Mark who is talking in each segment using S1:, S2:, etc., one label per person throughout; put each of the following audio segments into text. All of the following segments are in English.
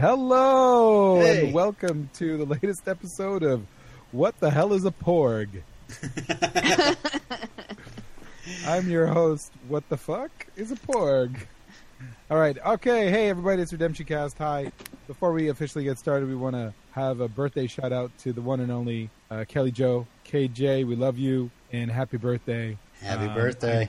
S1: Hello
S2: Hey.
S1: and welcome to the latest episode of What the Hell is a Porg? I'm your host. What the fuck is a Porg? All right. Okay. Hey, everybody. It's Redemption Cast. Hi. Before we officially get started, we want to have a birthday shout out to the one and only uh, Kelly Joe KJ. We love you and happy birthday.
S2: Happy
S1: Um,
S2: birthday.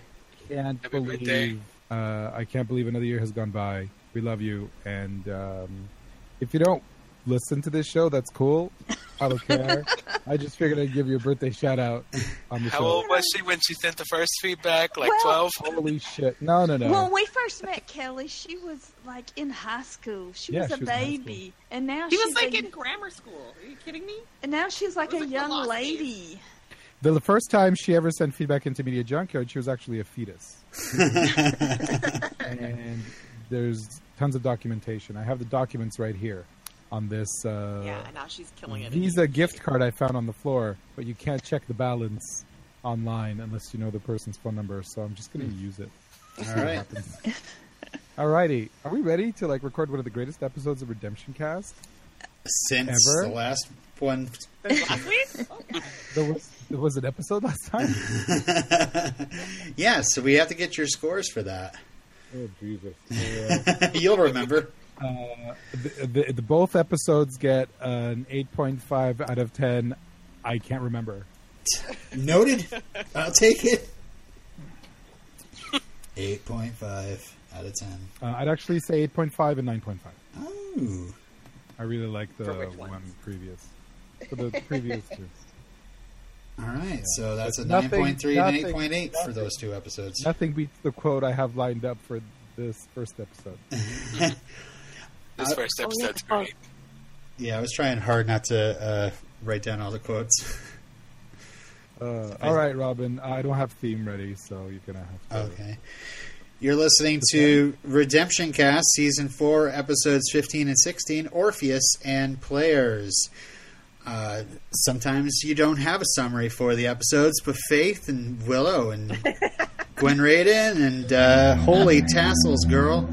S1: Can't
S3: Happy
S1: believe
S3: birthday.
S1: uh, I can't believe another year has gone by. We love you, and um, if you don't listen to this show, that's cool. I don't care. I just figured I'd give you a birthday shout out on the
S3: How
S1: show.
S3: old was she when she sent the first feedback? Like
S4: Well-
S3: 12?
S1: Holy shit! No, no, no.
S4: When we first met Kelly, she was like in high school. She
S1: Yeah,
S4: was a
S1: she was
S4: baby, and now
S5: she
S4: she's
S5: was like
S4: a,
S5: in grammar school. Are you kidding me?
S4: and now she's like a
S5: like
S4: young
S5: Lost
S4: lady.
S1: the, the first time she ever sent feedback into Media Junkyard, she was actually a fetus, and there's tons of documentation. I have the documents right here on this. Uh,
S5: yeah, and now she's killing it.
S1: Visa gift card I found on the floor, but you can't check the balance online unless you know the person's phone number. So I'm just going to use it.
S2: All right.
S1: Alrighty, are we ready to like record one of the greatest episodes of Redemption Cast?
S2: Since
S1: Ever?
S2: the last one.
S5: Last week?
S1: There was there was an episode last time.
S2: yeah, so we have to get your scores for that.
S1: Oh Jesus!
S2: You'll remember.
S1: Uh, the, the, the both episodes get an 8.5 out of 10. I can't remember.
S2: Noted. I'll take it. 8.5 out of 10.
S1: Uh, I'd actually say 8.5 and 9.5.
S2: Oh.
S1: I really like the
S5: For which
S1: one
S5: ones?
S1: previous. For the previous two.
S2: All right, so that's a
S1: Nothing-
S2: 9.3 and
S1: nothing-
S2: 8.8 for those two episodes.
S1: Nothing beats the quote I have lined up for this first episode.
S3: This
S2: Uh,
S3: first
S4: oh, yeah.
S3: episode's great.
S2: Yeah, I was trying hard not to uh, write down all the quotes.
S1: Uh, all right, Robin. I don't have theme ready, so you're gonna have to.
S2: Okay. You're listening to Redemption Cast, Season 4, Episodes 15 and 16, Orpheus and Players. Uh, sometimes you don't have a summary for the episodes, but Faith and Willow and Gwen Raiden and uh, Holy Tassels Girl.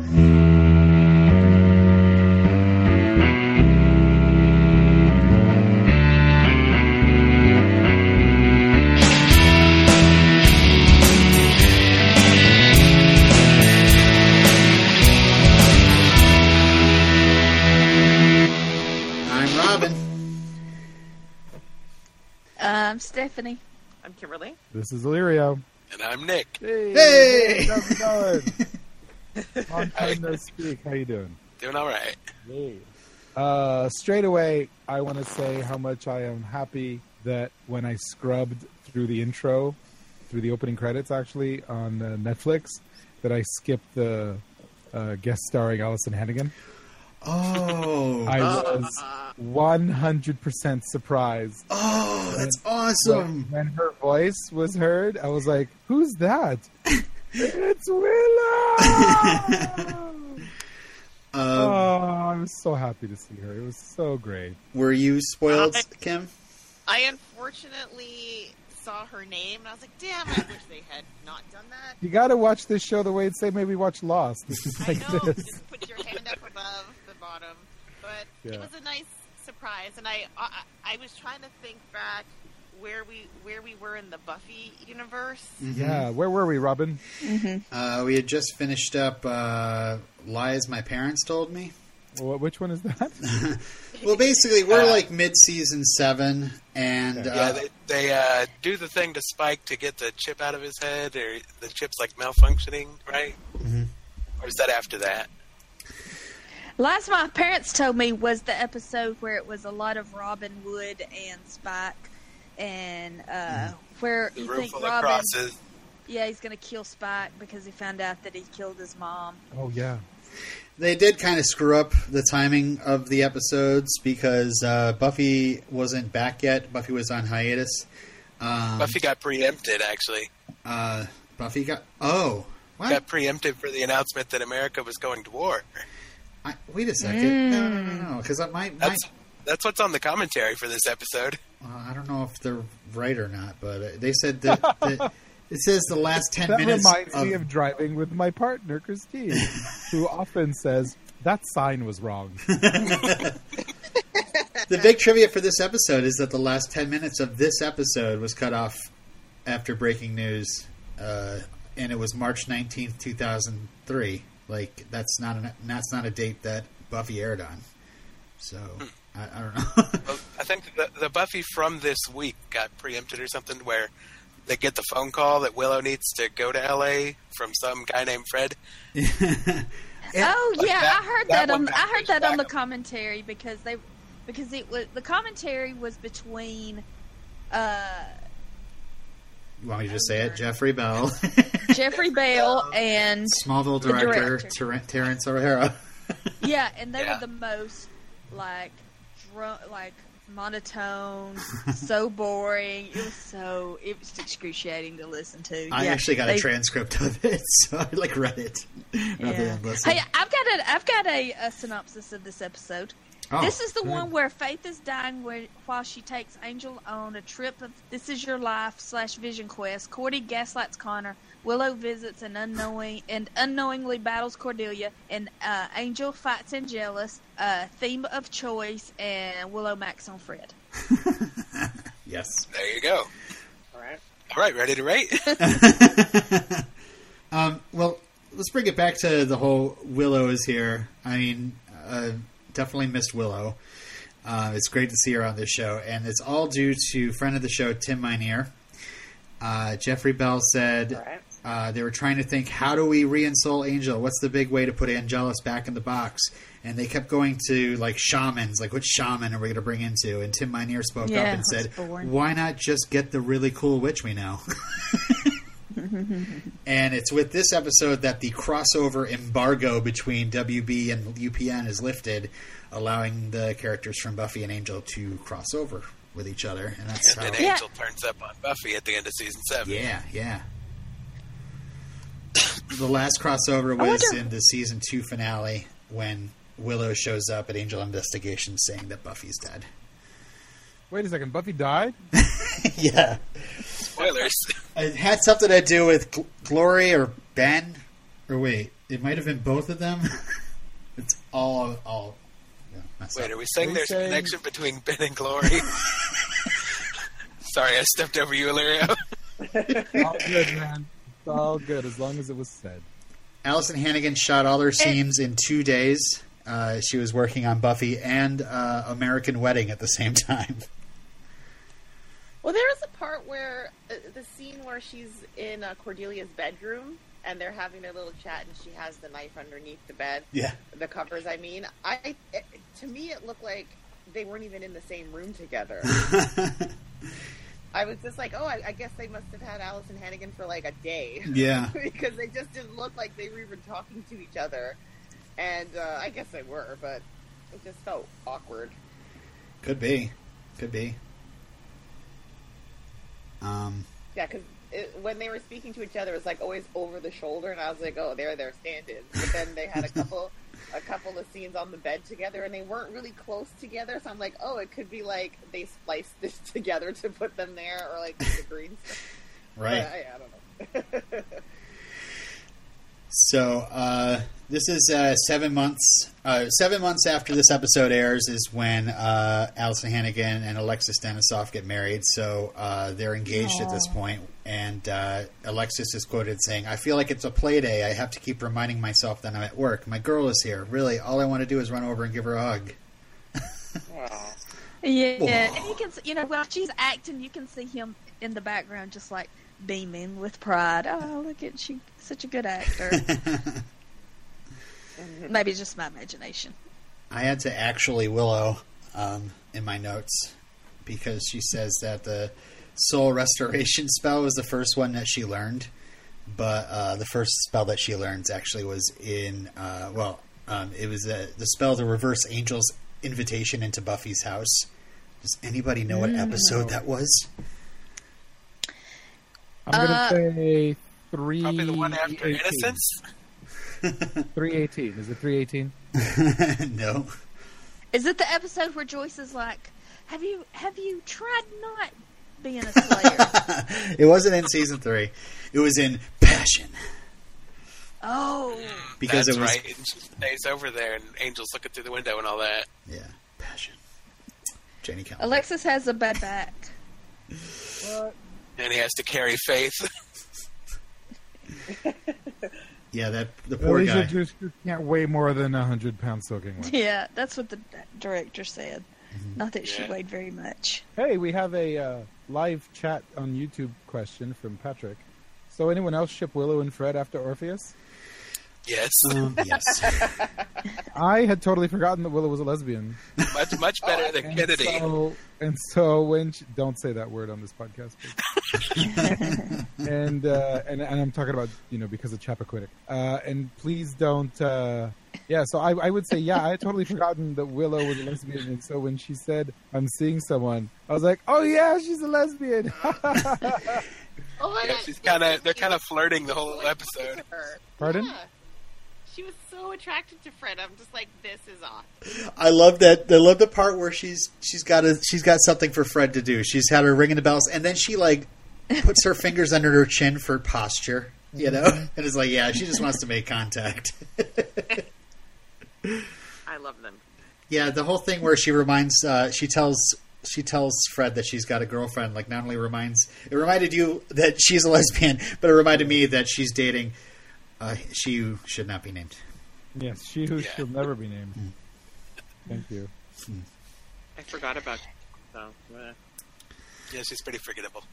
S2: I'm
S5: Kimberly.
S1: This is Alirio.
S3: And I'm Nic.
S1: Hey,
S2: Hey!
S1: how's it going? Long time no speak. How you doing?
S3: Doing all right.
S1: Uh, straight away, I want to say how much I am happy that when I scrubbed through the intro, through the opening credits, actually on uh, Netflix, that I skipped the uh, guest starring Alyson Hannigan.
S2: Oh.
S1: I was 100% surprised
S2: oh, that's
S1: when,
S2: awesome.
S1: when her voice was heard. I was like, "Who's that?" it's Willow.
S2: Um,
S1: oh, I was so happy to see her. It was so great.
S2: were you spoiled,
S5: I-
S2: Kim?
S5: I unfortunately saw her name, and I was like, damn, I wish they had not done that.
S1: You got to watch this show the way it say maybe watch Lost. This is
S5: I
S1: like
S5: know,
S1: this.
S5: just put your hand up above the bottom. But
S1: Yeah.
S5: it was a nice surprise, and I, I I was trying to think back where we where we were in the Buffy universe.
S1: Yeah, where were we, Robin?
S2: Uh, we had just finished up uh, Lies My Parents Told Me.
S1: Wh- Which one is that?
S2: Well, basically, we're
S3: Uh,
S2: like mid season seven, and
S1: Yeah.
S3: Yeah,
S2: uh,
S3: they, they uh, do the thing to Spike to get the chip out of his head, or the chip's like malfunctioning, right?
S2: Mhm.
S3: Or is that after that?
S4: Last my parents told me was the episode where it was a lot of Robin Wood and Spike, and uh, where
S3: The
S4: you
S3: room
S4: think
S3: full of
S4: Robin,
S3: crosses.
S4: yeah, he's gonna kill Spike because he found out that he killed his mom.
S1: Oh yeah,
S2: they did kind of screw up the timing of the episodes because uh, Buffy wasn't back yet. Buffy was on hiatus. Um,
S3: Buffy got preempted, actually.
S2: uh, Buffy got oh what?
S3: Got preempted for the announcement that America was going to war.
S2: I, wait a second, no, no, no, no, because my, my
S3: That's that's what's on the commentary for this episode.
S2: Well, I don't know if they're right or not, but uh, they said that, that it says the last ten
S1: that
S2: minutes
S1: reminds
S2: of,
S1: me of driving with my partner Christine, who often says, that sign was wrong.
S2: The big trivia for this episode is that the last 10 minutes of this episode was cut off after breaking news, uh, and it was March 19th, 2003. Like, that's not, an, that's not a date that Buffy aired on. So, I, I don't know.
S3: Well, I think the, the Buffy from this week got preempted or something where they get the phone call that Willow needs to go to L.A. from some guy named Fred.
S4: Oh
S3: Like
S4: yeah,
S3: that-
S4: I heard
S3: that
S4: that, on I heard that on the commentary because they because it was the commentary was between uh,
S2: you want me to just say it? Jeffrey Bell,
S4: Jeffrey Bell um, and
S2: Smallville director,
S4: director.
S2: Ter- Terrence O'Hara.
S4: yeah, and they
S3: Yeah.
S4: were the most like drum like monotone, so boring. It was so it was excruciating to listen to.
S2: I
S4: Yeah,
S2: actually got
S4: they-
S2: a transcript of it, so I like read it
S4: Yeah. Hey, I've got a I've got a, a synopsis of this episode.
S2: Oh,
S4: this is the
S1: good.
S4: one where Faith is dying where, while she takes Angel on a trip of This Is Your Life slash Vision Quest. Cordy gaslights Connor. Willow visits and unknowing and unknowingly battles Cordelia. And uh, Angel fights Angelus. Uh, theme of choice and Willow Max on Fred.
S2: yes.
S3: There you go.
S5: All right.
S3: All right, ready to rate?
S2: um, well, let's bring it back to the whole Willow is here. I mean, uh, definitely missed Willow. Uh, it's great to see her on this show, and it's all due to friend of the show Tim Minear. Uh, Jeffrey Bell said
S5: All right.
S2: uh, they were trying to think, how do we reinsole Angel? What's the big way to put Angelus back in the box? And they kept going to like shamans, like which shaman are we going to bring into? And Tim Minear spoke
S4: Yeah,
S2: up and said,
S4: boring.
S2: why not just get the really cool witch we know? and it's with this episode that the crossover embargo between WB and UPN is lifted, allowing the characters from Buffy and Angel to cross over with each other. And that's how.
S3: and
S4: Yeah.
S3: Angel turns up on Buffy at the end of season seven.
S2: Yeah, yeah. the last crossover was
S4: wonder-
S2: in the season two finale when Willow shows up at Angel Investigation saying that Buffy's dead.
S1: Wait a second, Buffy died?
S2: yeah.
S3: Spoilers.
S2: It had something to do with Gl- Glory or Ben. Or wait, it might have been both of them. it's all all. Yeah,
S3: Wait,
S2: up.
S3: are we saying
S1: Are we
S3: there's
S1: saying-
S3: a connection between Ben and Glory? Sorry, I stepped over you, Alirio.
S1: all good, man. It's all good as long as it was said.
S2: Alyson Hannigan shot all her scenes in two days. Uh, she was working on Buffy and uh, American Wedding at the same time.
S5: Well, there is a part where uh, the scene where she's in uh, Cordelia's bedroom and they're having their little chat, and she has the knife underneath the bed,
S2: Yeah.
S5: the covers. I mean, I it, to me it looked like they weren't even in the same room together. I was just like, oh, I, I guess they must have had Alyson Hannigan for like a day
S2: yeah.
S5: because they just didn't look like they were even talking to each other. And uh, I guess they were, but it just felt awkward.
S2: Could be. Could be. Um,
S5: Yeah, because when they were speaking to each other, it was like always over the shoulder, and I was like, "Oh, there, they're stand-ins." But then they had a couple, a couple of scenes on the bed together, and they weren't really close together. So I'm like, "Oh, it could be like they spliced this together to put them there, or like the green stuff."
S2: right.
S5: But I, I don't know.
S2: So uh, this is uh, seven months. Uh, seven months after this episode airs is when uh, Alyson Hannigan and Alexis Denisof get married. So uh, they're engaged at this point, and uh, Alexis is quoted saying, "I feel like it's a play day. I have to keep reminding myself that I'm at work. My girl is here. Really, all I want to do is run over and give her a hug."
S4: Yeah,
S2: Whoa.
S4: and you can, s- you know, while she's acting, you can see him in the background, just like beaming with pride. Oh, look at she, such a good actor. Maybe it's just my imagination.
S2: I had to actually Willow um, in my notes because she says that the soul restoration spell was the first one that she learned, but uh, the first spell that she learns actually was in uh, well, um, it was uh the spell to reverse Angel's invitation into Buffy's house. Does anybody know what episode that was?
S1: I'm gonna
S4: Uh,
S1: say three.
S3: Probably the one after
S1: 18.
S3: Innocence.
S1: Three eighteen. Is it three eighteen?
S2: no.
S4: Is it the episode where Joyce is like, "Have you have you tried not being a slayer?"
S2: it wasn't in season three. It was in Passion.
S4: Oh,
S2: because
S3: That's
S2: it was
S3: right. And she stays over there, and Angel's looking through the window and all that.
S2: yeah passion. Jenny Calendar.
S4: Alexis has a bad back.
S1: What?
S3: And he has to carry Faith.
S2: Yeah, that the poor
S1: Alicia
S2: guy.
S1: just can't weigh more than hundred pounds soaking wet.
S4: Yeah, that's what the director said. Not that she weighed very much.
S1: Hey, we have a uh, live chat on YouTube question from Patrick. So, anyone else ship Willow and Fred after Orpheus?
S3: Yes.
S2: Um, yes.
S1: I had totally forgotten that Willow was a lesbian.
S3: much much better than
S1: And
S3: Kennedy.
S1: so, and so when she, don't say that word on this podcast, and, uh, and and I'm talking about you know because of Chappaquiddick. Uh, and please don't. Uh, yeah, so I, I would say yeah. I had totally forgotten that Willow was a lesbian, and so when she said I'm seeing someone, I was like, oh yeah, she's a lesbian.
S5: Oh my
S3: Yeah,
S5: God.
S3: she's kind of they're kind of flirting the whole episode.
S1: Pardon?
S5: Yeah. She was so attracted to Fred. I'm just like, this is off.
S2: I love that. I love the part where she's she's got a she's got something for Fred to do. She's had her ringing the bells, and then she like puts her fingers under her chin for posture. You know, and it's like, yeah, she just wants to make contact.
S5: I love them.
S2: yeah, the whole thing where she reminds, uh, she tells. She tells Fred that she's got a girlfriend. Like, not only reminds it reminded you that she's a lesbian, but it reminded me that she's dating. Uh, she who should not be named.
S1: yes, she who
S3: Yeah.
S1: shall never be named. Thank you.
S5: I forgot about so. uh,
S3: Yeah, she's pretty forgettable.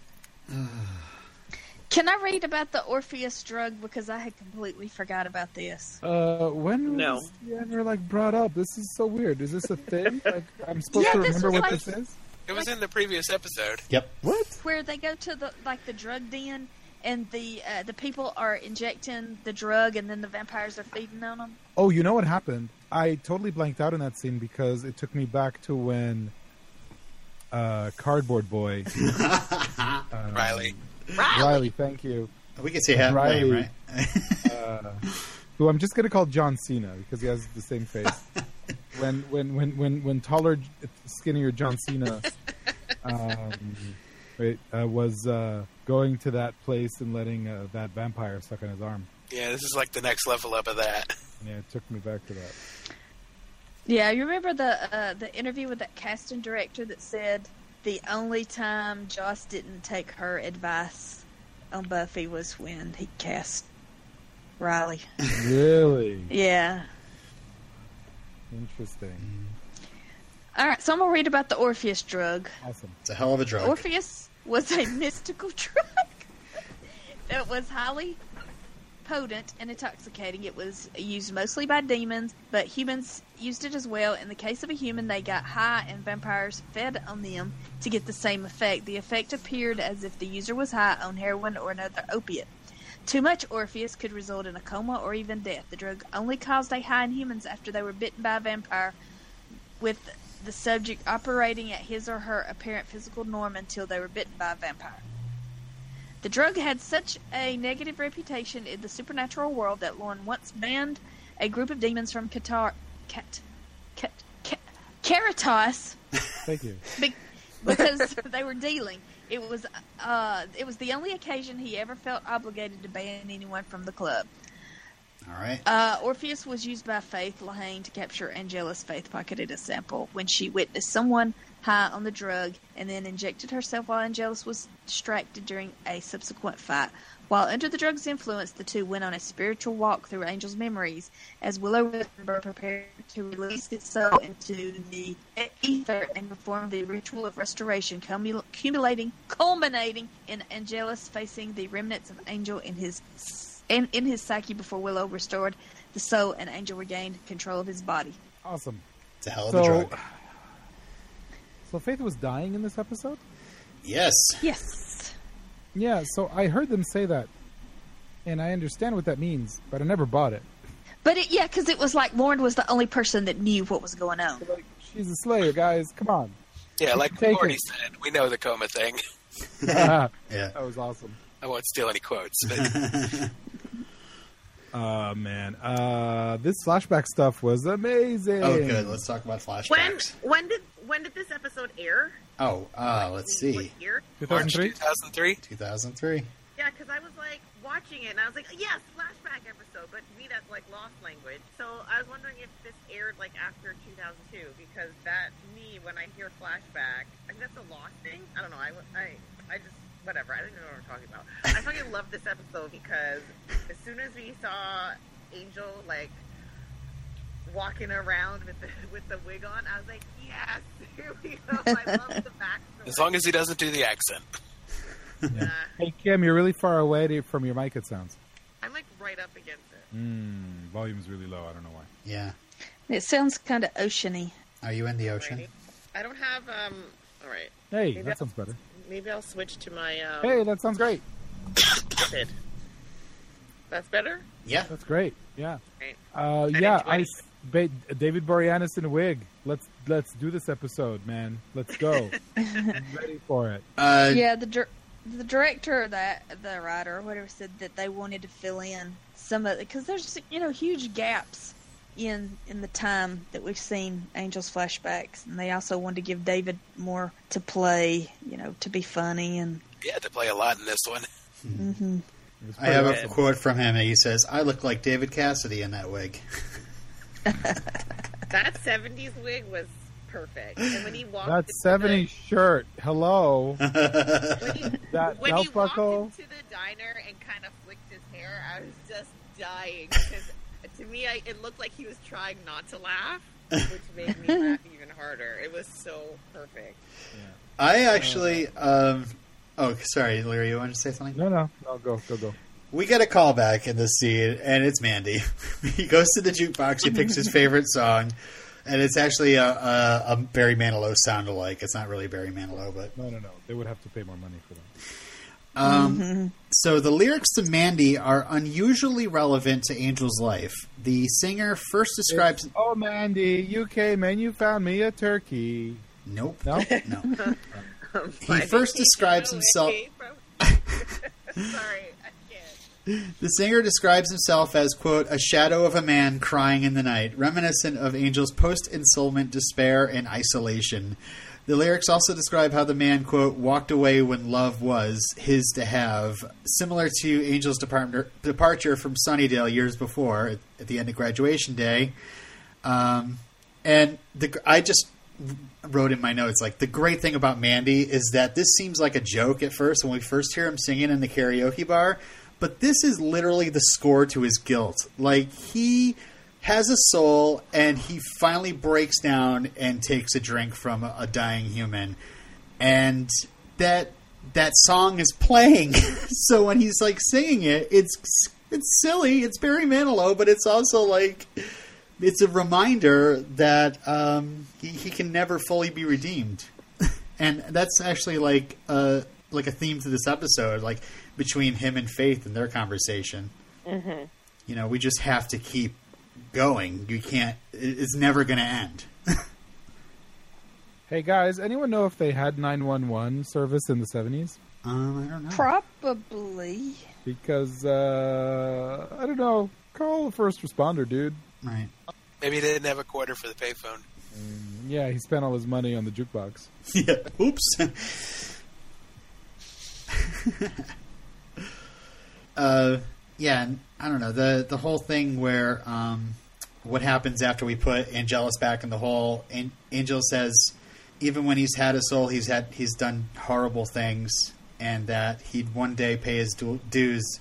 S4: Can I read about the Orpheus drug because I had completely forgot about this?
S1: Uh, when
S5: No.
S1: was the ever like brought up? This is so weird. Is this a thing? Like, I'm supposed
S4: Yeah,
S1: to remember
S4: was
S1: what
S4: like-
S1: this is?
S3: It was in the previous episode.
S2: Yep.
S1: What?
S4: Where they go to the like the drug den and the uh, the people are injecting the drug and then the vampires are feeding on them.
S1: Oh, you know what happened? I totally blanked out in that scene because it took me back to when uh, Cardboard Boy um,
S3: Riley.
S1: Riley, thank you.
S2: We can say half
S1: Riley.
S2: name, right?
S1: Uh, who I'm just gonna call John Cena because he has the same face. when when when when when taller, skinnier John Cena um, wait, uh, was uh, going to that place and letting uh, that vampire suck on his arm.
S3: Yeah, this is like the next level up of that.
S1: Yeah, it took me back to that.
S4: Yeah, you remember the uh, the interview with that casting director that said the only time Joss didn't take her advice on Buffy was when he cast Riley.
S1: Really
S4: Yeah.
S1: interesting.
S4: All right, so I'm gonna read about the Orpheus drug.
S1: Awesome.
S2: It's a hell of a drug.
S4: Orpheus was a mystical drug that was highly potent and intoxicating. It was used mostly by demons, but humans used it as well. In the case of a human, they got high and vampires fed on them to get the same effect. The effect appeared as if the user was high on heroin or another opiate. Too much Orpheus could result in a coma or even death. The drug only caused a high in humans after they were bitten by a vampire, with the subject operating at his or her apparent physical norm until they were bitten by a vampire. The drug had such a negative reputation in the supernatural world that Lorne once banned a group of demons from Qatar, Cat, Cat, Cat, Caritas
S1: Thank you.
S4: be- because they were dealing. It was uh, it was the only occasion he ever felt obligated to ban anyone from the club.
S2: All right.
S4: Uh, Orpheus was used by Faith Lehane to capture Angelus Faith pocketed a sample when she witnessed someone high on the drug and then injected herself while Angelus was distracted during a subsequent fight. While under the drug's influence, the two went on a spiritual walk through Angel's memories as Willow Rosenberg prepared to release soul into the ether and perform the ritual of restoration, cumul- cumulating, culminating in Angelus facing the remnants of Angel in his in, in his psyche before Willow restored the soul and Angel regained control of his body.
S1: Awesome.
S2: It's a hell of
S1: So,
S2: a drug.
S1: so Faith was dying in this episode.
S2: Yes.
S4: Yes.
S1: Yeah. So I heard them say that, and I understand what that means, but I never bought it.
S4: But it, yeah, because it was like Lorne was the only person that knew what was going on.
S1: Like, she's a slayer, guys. Come on.
S3: Yeah, like
S1: Take
S3: Morty
S1: it.
S3: said, we know the coma thing.
S2: yeah.
S1: that was awesome.
S3: I won't steal any quotes, but
S1: Oh man, uh, this flashback stuff was amazing.
S2: Oh, good. Let's talk about
S5: When
S2: flashbacks.
S5: when did when did this episode air?
S2: Oh, uh, let's
S5: What
S2: see.
S5: year?
S1: 2003.
S3: 2003.
S2: 2003.
S5: Yeah, because I was like watching it and I was like, yes, flashback episode. But to me, that's like lost language. So I was wondering if this aired like after 2002 because that to me, when I hear flashback, I think that's a lost thing. I don't know. I, I, I just whatever. I don't even know what I'm talking about. I fucking love this episode because as soon as we saw Angel like walking around with the with the wig on, I was like, yes, here we go. I love the backstory.
S3: As long as he doesn't do the accent.
S5: Uh,
S1: Hey Kim, you're really far away to, from your mic. It sounds.
S5: I'm like right up against it.
S1: Mm, volume's really low. I don't know why.
S2: Yeah.
S4: It sounds kind of oceany.
S2: Are you in the ocean?
S5: Alrighty. I don't have um. All right,
S1: Hey,
S5: Maybe
S1: that sounds better.
S5: Maybe I'll switch to my um.
S1: Hey, that sounds great.
S5: method. That's better.
S2: Yeah.
S1: That's great. Yeah.
S5: Right.
S1: Uh,
S5: didn't
S1: yeah.
S5: do
S1: I
S5: anything.
S1: ba- David Boreanaz in a wig. Let's let's do this episode, man. Let's go. I'm ready for it.
S2: Uh,
S4: yeah, the dir- the director, or that the writer, or whatever, said that they wanted to fill in some of because there's you know huge gaps in in the time that we've seen Angel's flashbacks, and they also wanted to give David more to play, you know, to be funny and.
S3: He had to play a lot in this one.
S4: hmm
S2: I have
S1: pretty
S2: a quote from him, and he says, "I look like David Cassidy in that wig."
S5: That '70s wig was perfect. And when he walked,
S1: That
S5: into
S1: 70 shirt. Hello.
S5: the, when he,
S1: That
S5: when
S1: belt
S5: he walked into the diner and kind of flicked his hair, I was just dying because to me, I, it looked like he was trying not to laugh, which made me laugh even harder. It was so perfect.
S2: I actually, um, oh, sorry, Larry, you wanted to say something?
S1: No, no, no. Go, go, go.
S2: We get a call back in this scene, and it's Mandy. he goes to the jukebox, he picks his favorite song, and it's actually a, a, a Barry Manilow sound alike. It's not really Barry Manilow, but
S1: No, no, no. They would have to pay more money for that.
S2: Um, So the lyrics to Mandy are unusually relevant to Angel's life. The singer first describes.
S1: It's, oh, Mandy, you came and you found me a turkey.
S2: Nope.
S1: No?
S2: No.
S5: Um,
S2: He first describes himself-
S5: Sorry, I can't.
S2: The singer describes himself as, quote, a shadow of a man crying in the night, reminiscent of Angel's post ensoulment despair and isolation. The lyrics also describe how the man, quote, walked away when love was his to have, similar to Angel's departure from Sunnydale years before at, the end of graduation day. Um, and the, I just wrote in my notes like the great thing about Mandy is that this seems like a joke at first when we first hear him singing in the karaoke bar, but this is literally the score to his guilt. Like he has a soul and he finally breaks down and takes a drink from a, a dying human. And that that song is playing. so when he's like singing it, it's it's silly. It's Barry Manilow, but it's also like it's a reminder that um, he, he can never fully be redeemed, and that's actually like a like a theme to this episode, like between him and Faith and their conversation.
S5: Mm-hmm.
S2: You know, we just have to keep going. You can't. It's never going to end.
S1: Hey, guys, anyone know if they had 911 service in the 70s?
S2: Um, I don't know.
S4: Probably.
S1: Because, uh, I don't know. Call the first responder, dude.
S2: right.
S3: Maybe they didn't have a quarter for the payphone.
S1: Yeah, he spent all his money on the jukebox.
S2: Yeah. Oops. uh, yeah, and I don't know the the whole thing where um, what happens after we put Angelus back in the hole. An- Angel says, even when he's had a soul, he's had he's done horrible things, and that he'd one day pay his dues.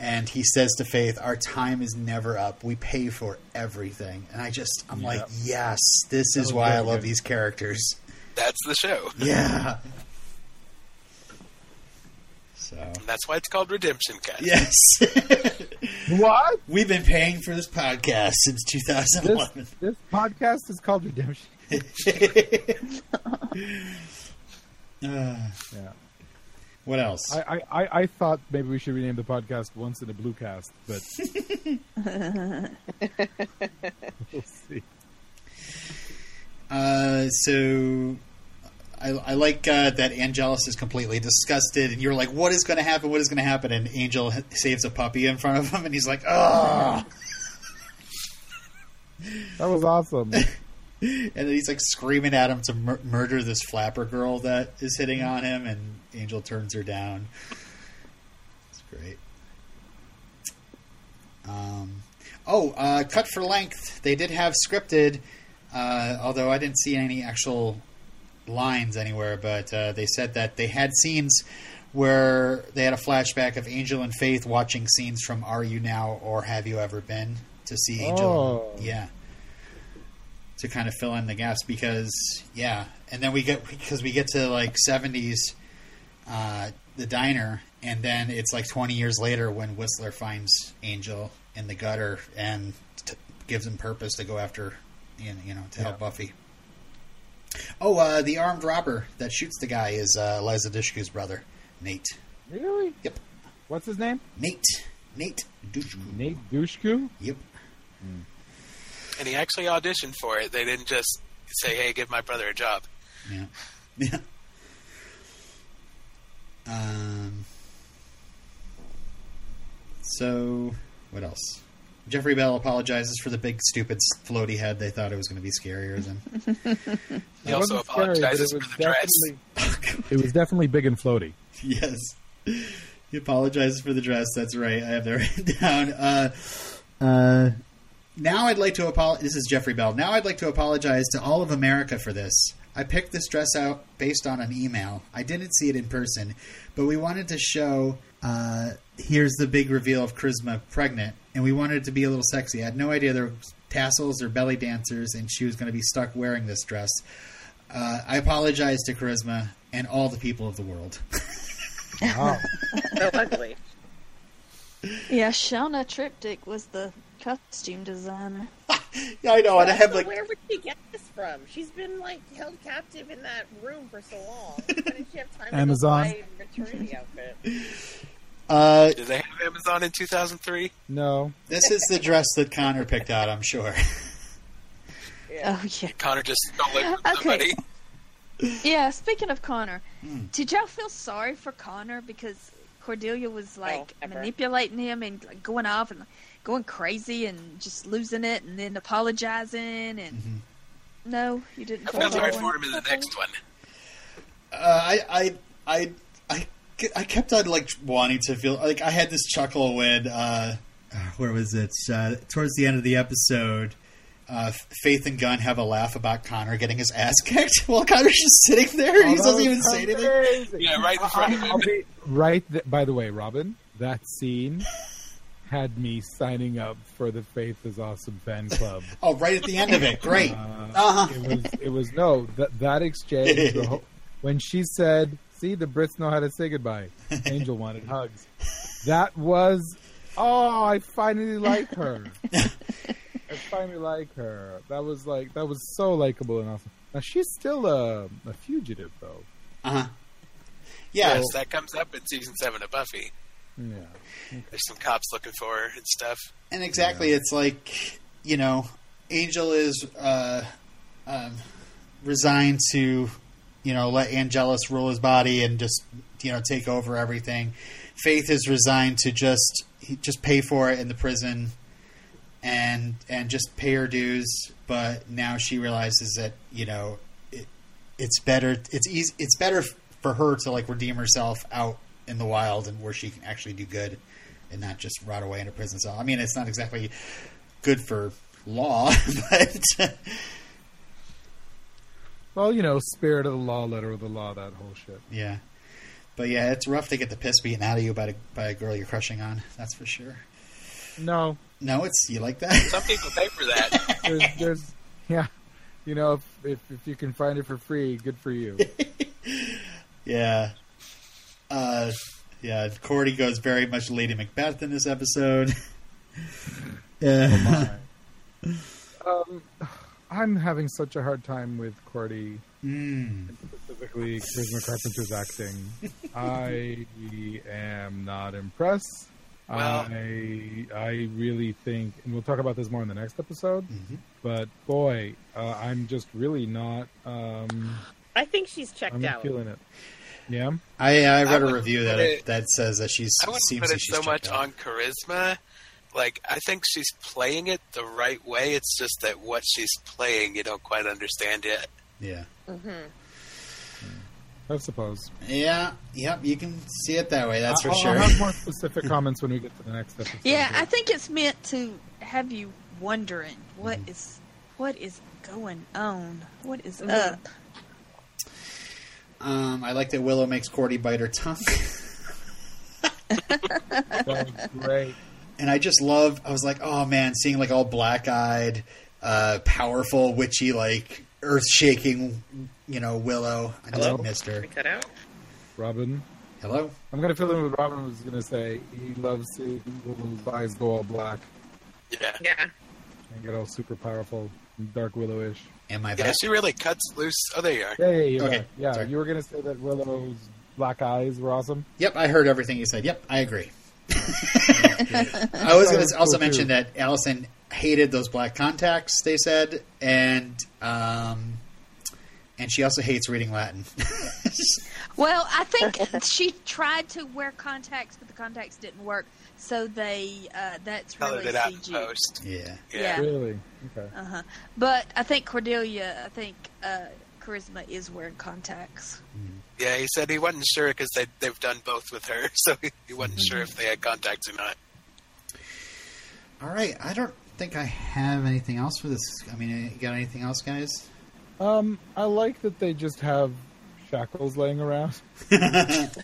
S2: And he says to Faith, "Our time is never up. We pay for everything." And I just, I'm like, yes, this
S1: That
S2: is
S1: was
S2: why I love
S1: good.
S2: these characters.
S3: That's the show.
S2: Yeah. So
S3: And that's why it's called Redemption Cast.
S2: yes,
S1: What?
S2: we've been paying for this podcast since
S1: This,
S2: 2011.
S1: this podcast is called Redemption.
S2: Uh,
S1: Yeah.
S2: what else?
S1: I, I, I, I thought maybe we should rename the podcast Once in a Blue Cast, but we'll see.
S2: Uh, so I, I like uh, that Angelus is completely disgusted, and you're like, "What is going to happen? What is going to happen?" And Angel saves a puppy in front of him, and he's like, "Oh!"
S1: That was awesome.
S2: and then he's like screaming at him to mur- murder this flapper girl that is hitting on him, and Angel turns her down. It's great. Um, oh, uh, cut for length. They did have scripted, uh, although I didn't see any actual lines anywhere. But uh, they said that they had scenes where they had a flashback of Angel and Faith watching scenes from Are You Now or Have You Ever Been to see Angel.
S1: Oh.
S2: Yeah. To kind of fill in the gaps because yeah, and then we get because we get to like seventies, uh, the diner, and then it's like twenty years later when Whistler finds Angel in the gutter and t- gives him purpose to go after, you know, to help
S1: Yeah.
S2: Buffy. Oh, uh, the armed robber that shoots the guy is uh, Eliza Dushku's brother, Nate.
S1: Really?
S2: Yep,
S1: What's his name?
S2: Nate. Nate Dushku.
S1: Nate Dushku?
S2: Yep.
S3: And he actually auditioned for it. They didn't just say, "Hey, give my brother a job."
S2: Yeah. Yeah. Um. So, what else? Jeffrey Bell apologizes for the big, stupid floaty head. They thought it was going to be scarier than.
S3: He also
S1: wasn't scary,
S3: apologizes for the dress.
S1: It was definitely big and floaty.
S2: yes. He apologizes for the dress. That's right. I have that written down. Uh, uh, now I'd like to apologize. This is Jeffrey Bell. Now I'd like to apologize to all of America for this. I picked this dress out based on an email. I didn't see it in person, but we wanted to show. Uh, here's the big reveal of Charisma pregnant, and we wanted it to be a little sexy. I had no idea there were tassels or belly dancers, and she was going to be stuck wearing this dress. Uh, I apologize to Charisma and all the people of the world.
S1: Wow.
S5: So ugly.
S4: Yeah, Shauna Triptych was the costume designer.
S2: Yeah, I know, and I have like
S5: where would she get this from? She's been like held captive in that room for so long. Why did she have time
S1: Amazon.
S5: to buy a maternity outfit?
S2: uh,
S3: Did they have Amazon in 2003?
S1: no.
S2: this is the dress that Connor picked out. I'm sure.
S5: Yeah.
S4: Oh yeah.
S3: Connor just stole it from
S4: Okay.
S3: somebody.
S4: Yeah, speaking of Connor,
S2: Hmm.
S4: did y'all feel sorry for Connor because Cordelia was like
S5: never.
S4: manipulating him and like, going off and like, going crazy and just losing it and then apologizing and
S2: Mhm.
S4: no, you didn't.
S3: I
S4: feel
S3: felt sorry for him in the next one.
S2: Uh, I, I, I, I, I kept on like wanting to feel like I had this chuckle when uh, uh, where was it? Uh, towards the end of the episode, uh, Faith and Gunn have a laugh about Connor getting his ass kicked while Connor's just sitting there. he
S1: Oh, that
S2: doesn't even say anything.
S1: amazing.
S3: Yeah, right in front of
S1: I'll
S3: him.
S1: right. Th- by the way, Robin, that scene had me signing up for the Faith is Awesome fan club.
S2: Oh, right at the end of it. Great.
S1: Uh,
S2: Uh-huh.
S1: It was. It was no that that exchange. the whole, when she said, "See, the Brits know how to say goodbye." Angel wanted hugs. That was. Oh, I finally like her. I finally like her. That was like that was so likable and awesome. Now she's still a, a fugitive though.
S2: Uh huh. Yeah.
S3: Yes, that comes up in season seven of Buffy.
S1: Yeah.
S3: There's some cops looking for her and stuff.
S2: And exactly, it's like you know, Angel is uh, um, resigned to you know let Angelus rule his body and just you know take over everything. Faith is resigned to just just pay for it in the prison and and just pay her dues. But now she realizes that you know it, it's better. It's easy. It's better for her to like redeem herself out in the wild and where she can actually do good and not just rot away in a prison cell. I mean, it's not exactly good for law, but
S1: Well, you know, spirit of the law, letter of the law, that whole shit.
S2: yeah. But yeah, it's rough to get the piss beaten out of you by a, by a girl you're crushing on. That's for sure.
S1: No,
S2: No, it's you like that.
S3: Some people pay for that.
S1: there's, there's yeah, you know, if, if if you can find it for free, good for you.
S2: yeah. Uh, yeah. Cordy goes very much Lady Macbeth in this episode. yeah.
S1: um, I'm having such a hard time with Cordy,
S2: Mm.
S1: specifically Charisma Carpenter's acting. I am not impressed.
S3: Well-
S1: I I really think, and we'll talk about this more in the next episode.
S2: Mhm.
S1: But boy, uh, I'm just really not. Um,
S5: I think she's checked
S1: out. I'm
S5: out.
S1: feeling it. Yeah.
S2: I I read a review that
S3: it-
S2: that says that she's
S3: I wouldn't
S2: seems
S3: put
S2: like
S3: it
S2: she's
S3: so much
S2: out.
S3: on charisma. Like, I think she's playing it the right way. It's just that what she's playing, you don't quite understand yet.
S2: Yeah.
S5: hmm
S1: I suppose.
S2: Yeah, yep, you can see it that way. That's for
S1: I'll,
S2: sure.
S1: I'll have more specific comments when we get to the next episode.
S4: Yeah,
S1: but-
S4: I think it's meant to have you wondering what
S2: Mm-hmm.
S4: is what is going on, what is
S5: Mhm.
S4: up.
S2: Um, I like that Willow makes Cordy bite her tongue.
S1: That's great.
S2: And I just love. I was like, oh man, seeing like all black eyed, uh, powerful, witchy, like earth shaking, you know, Willow. I just
S5: Hello?
S2: missed her.
S5: Cut out.
S1: Robin.
S2: Hello.
S1: I'm gonna fill in what Robin was gonna say. He loves seeing Willow's eyes go all black
S3: Yeah.
S5: Yeah.
S1: and get all super powerful, and dark willowish.
S2: Am I
S3: Yeah,
S2: back?
S3: she really cuts loose. Oh, there you are.
S1: Yeah, yeah, yeah.
S2: Okay,
S1: yeah.
S2: sorry.
S1: You were gonna say that Willow's black eyes were awesome.
S2: Yep, I heard everything you said. Yep, I agree. I was going to also
S1: Cool,
S2: mention
S1: too.
S2: that Alyson hated those black contacts. They said, and um, and she also hates reading Latin.
S4: Well, I think she tried to wear contacts, but the contacts didn't work. So they uh, that's
S3: Colored
S4: really
S3: it out
S4: CG.
S3: post.
S2: yeah,
S3: Yeah.
S4: Yeah.
S1: Really? Okay.
S4: Uh huh. But I think Cordelia, I think uh, Charisma is wearing contacts.
S3: Yeah, he said he wasn't sure because they, they've done both with her, so he, he wasn't sure if they had contacts or not.
S2: All right, I don't think I have anything else for this. I mean, you got anything else, guys?
S1: Um, I like that they just have shackles laying around,
S3: But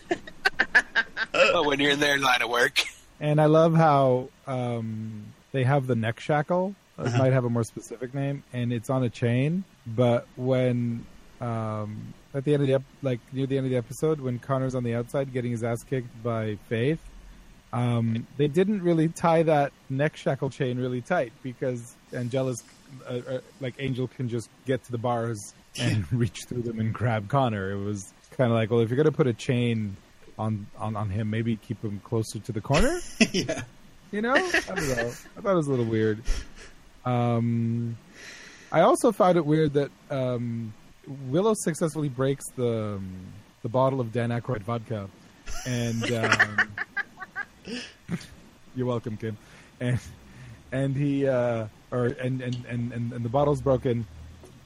S3: when you're in their line of work,
S1: and I love how um they have the neck shackle. It
S2: Uh-huh.
S1: might have a more specific name, and it's on a chain. But when um at the end of the ep- like near the end of the episode, when Connor's on the outside getting his ass kicked by Faith, um, they didn't really tie that neck shackle chain really tight because Angelus uh, uh, like Angel can just get to the bars and reach through them and grab Connor. It was kind of like, well, if you're gonna put a chain on, on on him, maybe keep him closer to the corner.
S2: yeah,
S1: You know, I don't know. I thought it was a little weird. Um, I also found it weird that um, Willow successfully breaks the um, the bottle of Dan Aykroyd vodka, and um, you're welcome, Kim. And and he uh, or and, and, and, and, and the bottle's broken,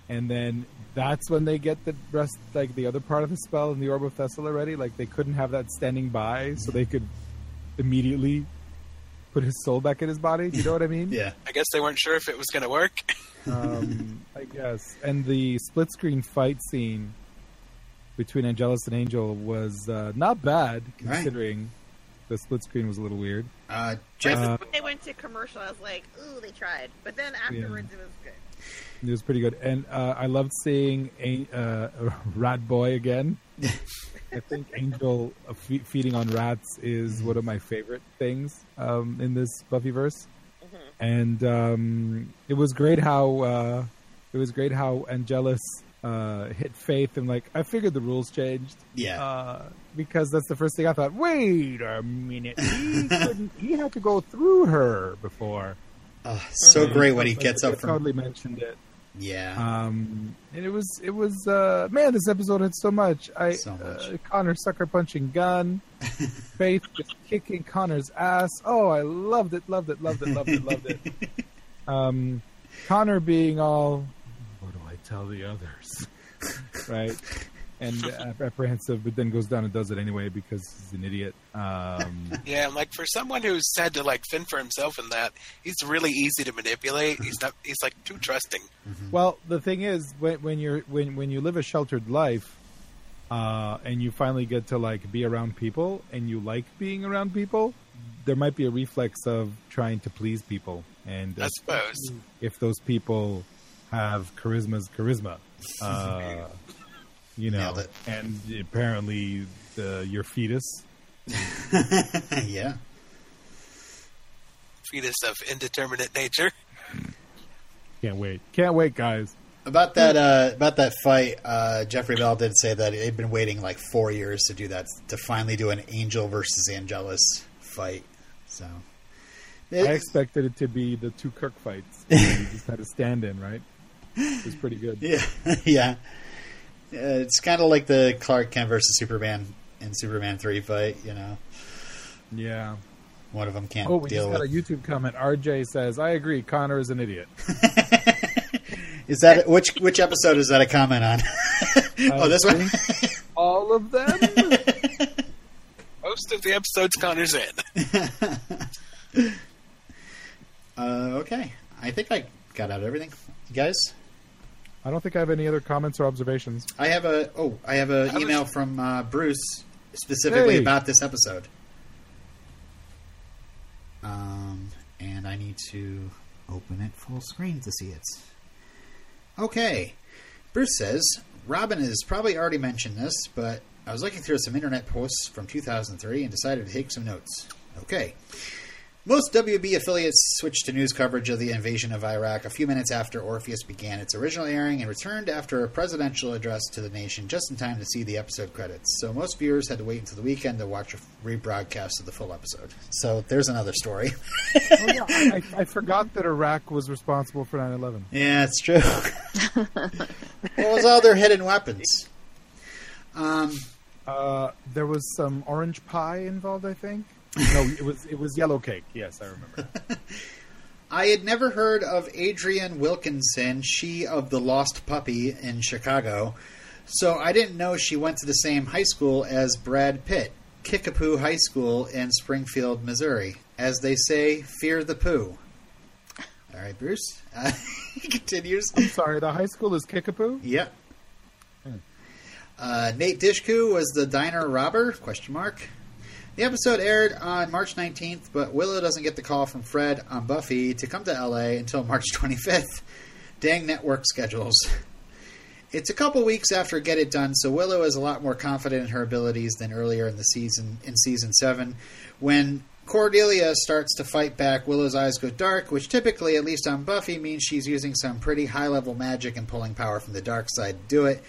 S1: and then that's when they get the rest, like the other part of the spell in the orb of Thessal already. Like they couldn't have that standing by, so they could immediately put his soul back in his body. You know what I mean?
S2: yeah.
S3: I guess they weren't sure if it was going to work.
S1: Um, I guess. And the split screen fight scene between Angelus and Angel was uh, not bad,
S2: Right.
S1: Considering the split screen was a little weird.
S2: Uh, Jeff,
S1: Uh,
S5: when they went to commercial, I was like, ooh, they tried. But then afterwards, it was good.
S1: It was pretty good, and uh, I loved seeing a uh, Rat Boy again. I think Angel uh, fe- feeding on rats is one of my favorite things um, in this Buffyverse, and um, it was great how uh, it was great how Angelus uh, hit Faith and like I figured the rules changed.
S2: Yeah.
S1: uh, because that's the first thing I thought. Wait a minute, he couldn't. He had to go through her before.
S2: oh, so great when he gets up from.
S1: Totally mentioned it.
S2: Yeah,
S1: Um, and it was it was uh, man, this episode had so much. I
S2: So much.
S1: Uh, Connor sucker punching Gunn, Faith just kicking Connor's ass. Oh, I loved it, loved it, loved it, loved it, loved it. Um, Connor being all, what do I tell the others, right? And uh, apprehensive, but then goes down and does it anyway because he's an idiot. Um,
S3: Yeah, and like for someone who's had to like fend for himself in that, he's really easy to manipulate. He's not. He's like too trusting.
S1: Well, the thing is, when, when you're when when you live a sheltered life, uh, and you finally get to like be around people, and you like being around people, there might be a reflex of trying to please people, and
S3: I suppose.
S1: if those people have charisma's charisma, uh, you know,
S2: it.
S1: and apparently the, your fetus.
S2: yeah.
S3: Fetus of indeterminate nature.
S1: Can't wait! Can't wait, guys.
S2: About that, uh, about that fight, uh, Jeffrey Bell did say that they'd been waiting like four years to do that, to finally do an Angel versus Angelus fight. So,
S1: I expected it to be the two Kirk fights. you just had a stand-in, right? It was pretty good.
S2: yeah, yeah, Uh, it's kind of like the Clark Kent versus Superman in Superman three fight. You know,
S1: Yeah.
S2: one of them can't
S1: Oh, we
S2: deal
S1: just got a. YouTube comment. RJ says, "I agree. Connor is an idiot."
S2: Is that which which episode is that a comment on? oh, this one.
S1: all of them.
S3: Most of the episodes Connor's in.
S2: uh, okay, I think I got out everything. You guys,
S1: I don't think I have any other comments or observations.
S2: I have a oh, I have an
S3: I was-
S2: email from uh, Bruce specifically
S1: Hey.
S2: about this episode. Um, and I need to open it full screen to see it. Okay, Bruce says Robin has probably already mentioned this, but I was looking through some internet posts from 2003 and decided to take some notes. Okay. Most WB affiliates switched to news coverage of the invasion of Iraq a few minutes after Orpheus began its original airing and returned after a presidential address to the nation just in time to see the episode credits. So most viewers had to wait until the weekend to watch a rebroadcast of the full episode. So there's another story.
S1: Oh, yeah, I, I forgot that Iraq was responsible for 9/11.
S2: yeah, it's true. what was all their hidden weapons? Um,
S1: Uh, there was some orange pie involved, I think. No, it was it was yellow cake. Yes, I remember.
S2: I had never heard of Adrienne Wilkinson, she of the Lost Puppy in Chicago, so I didn't know she went to the same high school as Brad Pitt, Kickapoo High School in Springfield, Missouri. As they say, fear the poo. All right, Bruce. Uh, he continues.
S1: I'm sorry, the high school is Kickapoo.
S2: Yep.
S1: Hmm.
S2: Uh, Nate Dishku was the diner robber? Question mark. The episode aired on March 19th, but Willow doesn't get the call from Fred on Buffy to come to LA until March 25th. Dang network schedules. It's a couple weeks after Get It Done, so Willow is a lot more confident in her abilities than earlier in the season in season 7 when Cordelia starts to fight back, Willow's eyes go dark, which typically, at least on Buffy, means she's using some pretty high level magic and pulling power from the dark side to do it.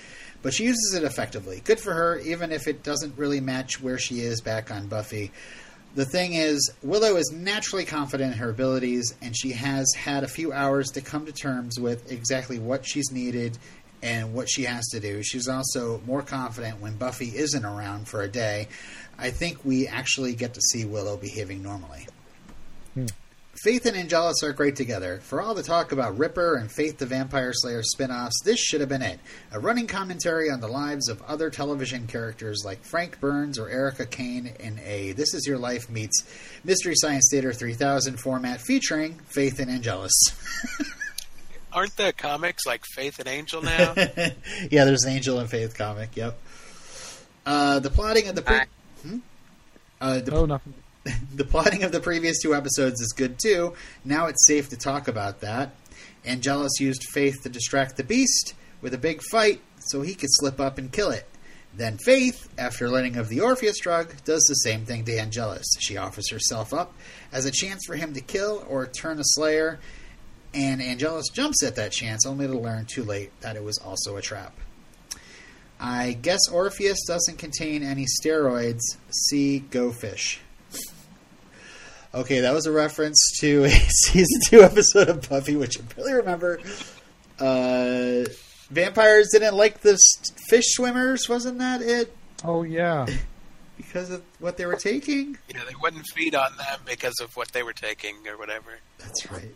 S2: But she uses it effectively. Good for her, even if it doesn't really match where she is back on Buffy. The thing is, Willow is naturally confident in her abilities, and she has had a few hours to come to terms with exactly what she's needed and what she has to do. She's also more confident when Buffy isn't around for a day. I think we actually get to see Willow behaving normally.
S1: Hmm.
S2: Faith and Angelus are great together. For all the talk about Ripper and Faith the Vampire Slayer spin offs, this should have been it. A running commentary on the lives of other television characters like Frank Burns or Erica Kane in a This Is Your Life meets Mystery Science Theater 3000 format featuring Faith and Angelus.
S3: Aren't the comics like Faith and Angel now?
S2: yeah, there's an Angel and Faith comic, yep. Uh, the plotting of the pre- Hmm? uh, the
S1: Oh, nothing.
S2: the plotting of the previous two episodes is good too. Now it's safe to talk about that. Angelus used Faith to distract the beast with a big fight so he could slip up and kill it. Then Faith, after learning of the Orpheus drug, does the same thing to Angelus. She offers herself up as a chance for him to kill or turn a slayer, and Angelus jumps at that chance only to learn too late that it was also a trap. I guess Orpheus doesn't contain any steroids. See Go Fish. Okay, that was a reference to a season two episode of Buffy, which I barely remember. Uh, vampires didn't like the fish swimmers, wasn't that it?
S1: Oh yeah.
S2: Because of what they were taking?
S3: yeah, they wouldn't feed on them because of what they were taking or whatever.
S2: That's right.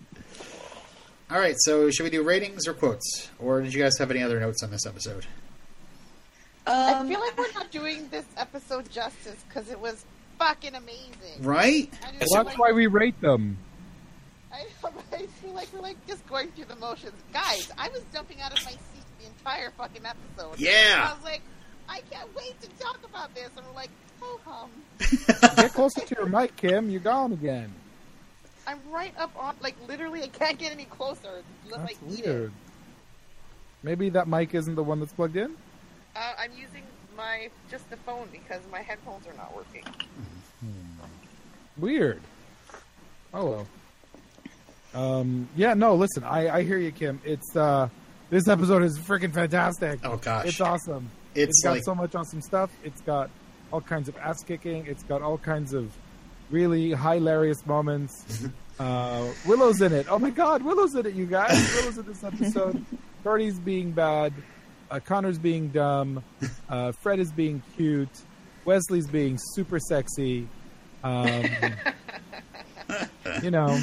S2: All right, so should we do ratings or quotes? Or did you guys have any other notes on this episode?
S5: I
S4: Um,
S5: feel like we're not doing this episode justice because it was fucking amazing.
S2: Right?
S3: Well,
S1: That's
S5: like,
S1: why we rate them.
S5: I, I feel like we're like just going through the motions, guys. I was jumping out of my seat the entire fucking episode.
S2: Yeah.
S5: I was like, I can't wait to talk about this, and we're like, oh hum.
S1: Get closer to your mic, Kim. You're gone again.
S5: I'm right up on, like literally, I can't get any closer unless
S1: That's
S5: I
S1: weird. Maybe that mic isn't the one that's plugged in.
S5: Uh, I'm using my just the phone because my headphones are not working.
S1: Weird. Oh well. Um. Yeah. No. Listen. I I hear you, Kim. It's uh. This episode is freaking fantastic.
S2: Oh, gosh.
S1: It's awesome.
S2: It's
S1: it's got
S2: like-
S1: so much awesome stuff. It's got all kinds of ass kicking. It's got all kinds of really hilarious moments. uh, Willow's in it. Oh my God, Willow's in it, you guys. Willow's in this episode. Cody's being bad. Uh, Connor's being dumb. Uh, Fred is being cute. Wesley's being super sexy. Um, you know,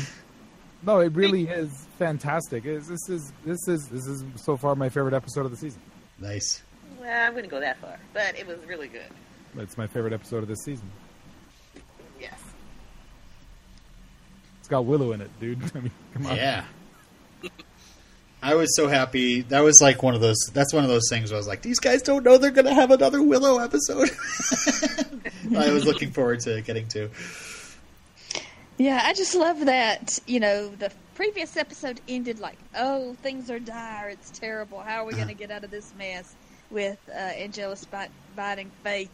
S1: no, it really is fantastic. It's- This is this is this is so far my favorite episode of the season.
S2: Nice.
S5: Well, I wouldn't go that far, but it was really good.
S1: It's my favorite episode of this season.
S5: Yes.
S1: It's got Willow in it, dude. I mean, come on.
S2: Yeah. I was so happy. That was like one of those. That's one of those things where I was like, these guys don't know they're going to have another Willow episode. I was looking forward to getting to.
S4: Yeah, I just love that. You know, the previous episode ended like, "Oh, things are dire. It's terrible. How are we going to get out of this mess?" With uh, Angelus biting Faith,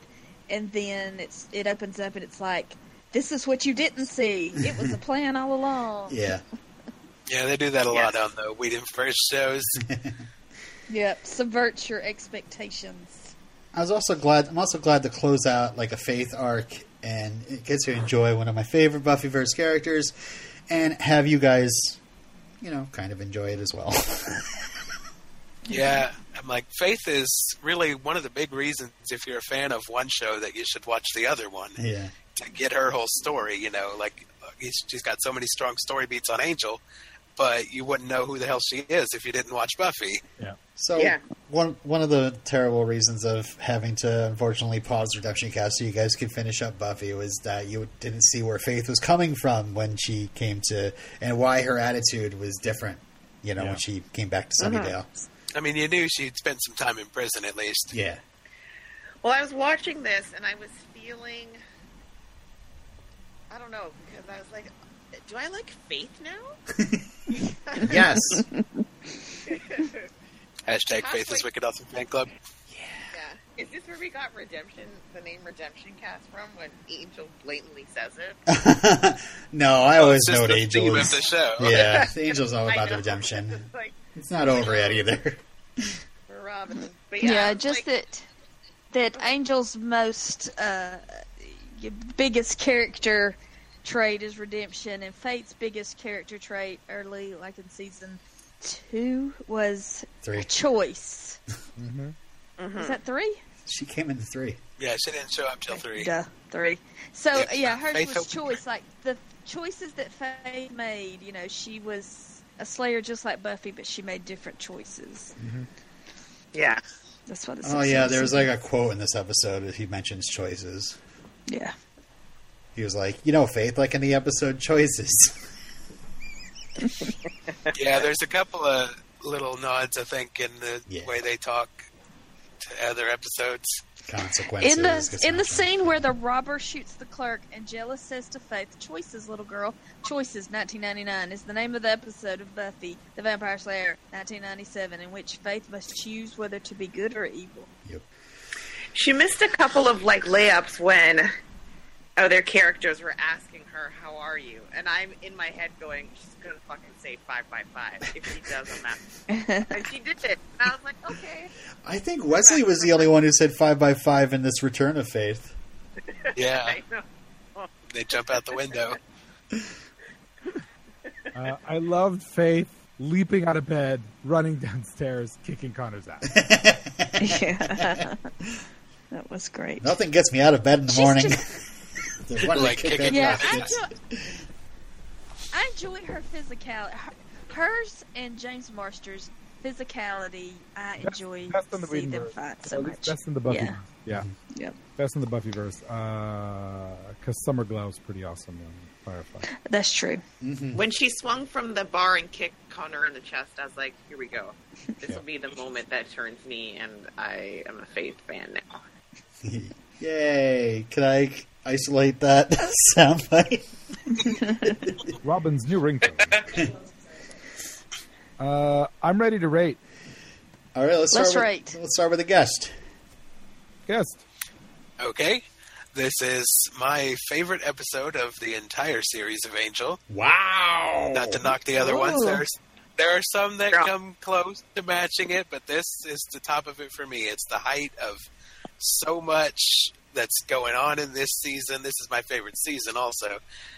S4: and then it's it opens up and it's like, "This is what you didn't see. It was a plan all along."
S2: Yeah.
S3: Yeah, they do that a lot on the Whedon First shows.
S4: Yep, subvert your expectations.
S2: I was also glad. I'm also glad to close out like a Faith arc and it gets to enjoy one of my favorite Buffyverse characters, and have you guys, you know, kind of enjoy it as well.
S3: Yeah, I'm like, Faith is really one of the big reasons if you're a fan of one show that you should watch the other one
S2: yeah.
S3: to get her whole story. You know, like uh, she's got so many strong story beats on Angel, but you wouldn't know who the hell she is if you didn't watch Buffy. Yeah.
S2: So
S5: Yeah.
S2: one one of the terrible reasons of having to unfortunately pause Redemption Cast so you guys could finish up Buffy was that you didn't see where Faith was coming from when she came to and why her attitude was different. You know,
S1: Yeah.
S2: when she came back to Sunnydale. Uh-huh.
S3: I mean, you knew she'd spent some time in prison at least.
S2: Yeah.
S5: Well, I was watching this and I was feeling. I don't know because I was like, do I like Faith now?
S2: Yes.
S3: Hashtag Faith is Wicked Awesome Fan Club.
S5: Yeah. yeah. Is this where we got Redemption, the name Redemption Cast from, when Angel blatantly says it?
S2: no, I always
S3: It's just
S2: know
S3: the
S2: Angel is.
S3: the show.
S2: Yeah, Angel's all about
S5: know.
S2: redemption.
S5: It's like,
S2: It's not over yet either.
S5: Robin. But
S4: Yeah,
S5: yeah,
S4: just
S5: like,
S4: that that Angel's most uh, biggest character trait is redemption, and Faith's biggest character trait early, like in season two, was
S2: Three.
S4: a choice.
S1: hmm
S5: mhm.
S4: Is that three?
S2: She came into three.
S3: Yeah, she didn't show up till three.
S4: Duh, three. So
S3: Yeah,
S4: yeah, hers
S3: Faith
S4: was
S3: opened-
S4: choice. Like the choices that Faith made. You know, she was a Slayer just like Buffy, but she made different choices.
S5: yeah.
S4: That's what. This
S2: Oh yeah,
S4: episode
S2: there was like a quote in this episode that he mentions choices.
S4: yeah.
S2: He was like, "You know, Faith, like in the episode Choices."
S3: Yeah, there's a couple of little nods, I think, in the
S2: Yeah.
S3: way they talk to other episodes.
S2: Consequences.
S4: In the in the scene where the robber shoots the clerk, Angelus says to Faith, "Choices, little girl. Choices." 1999 is the name of the episode of Buffy the Vampire Slayer, 1997, in which Faith must choose whether to be good or evil. Yep.
S5: She missed a couple of like layups when other characters were asking her, "How are you?" And I'm in my head going, "She's gonna fucking say five by five if she does on that." and she did it. And I was like, "Okay."
S2: I think Wesley was the only one who said five by five in this Return of Faith.
S3: Yeah,
S5: I know.
S3: they jump out the window.
S1: Uh, I loved Faith leaping out of bed, running downstairs, kicking Connor's ass.
S4: yeah. That was great.
S2: Nothing gets me out of bed in the
S4: She's
S2: morning.
S4: just-
S2: There's one
S3: Like
S2: kick
S3: kicking
S4: Yeah, I
S2: basket.
S4: enjoy, I enjoy her physicality. Her- Hers and James Marsters' physicality, I
S1: Best-
S4: enjoy
S1: best in the
S4: seeing them fight so much.
S1: Best in the Buffy.
S4: Yeah.
S1: Yeah.
S4: Yep.
S1: Best in the Buffyverse. Because Summer Glau's pretty awesome in Firefly.
S4: That's true.
S2: Mhm.
S5: When she swung from the bar and kicked Connor in the chest, I was like, "Here we go. This
S1: Yeah.
S5: will be the moment that turns me, and I am a Faith fan now."
S2: Yay! Can I isolate that sound, soundbite?
S1: Robin's new ringtone. uh, I'm ready to rate.
S2: All right, let's,
S4: Let's
S2: start
S4: rate.
S2: with, Let's start with a guest.
S1: Guest.
S3: Okay, this is my favorite episode of the entire series of Angel.
S2: Wow!
S3: Not to knock the other ones.
S4: Ooh.
S3: There's there are some that
S5: Yeah.
S3: come close to matching it, but this is the top of it for me. It's the height of so much that's going on in this season. This is my favorite season, also.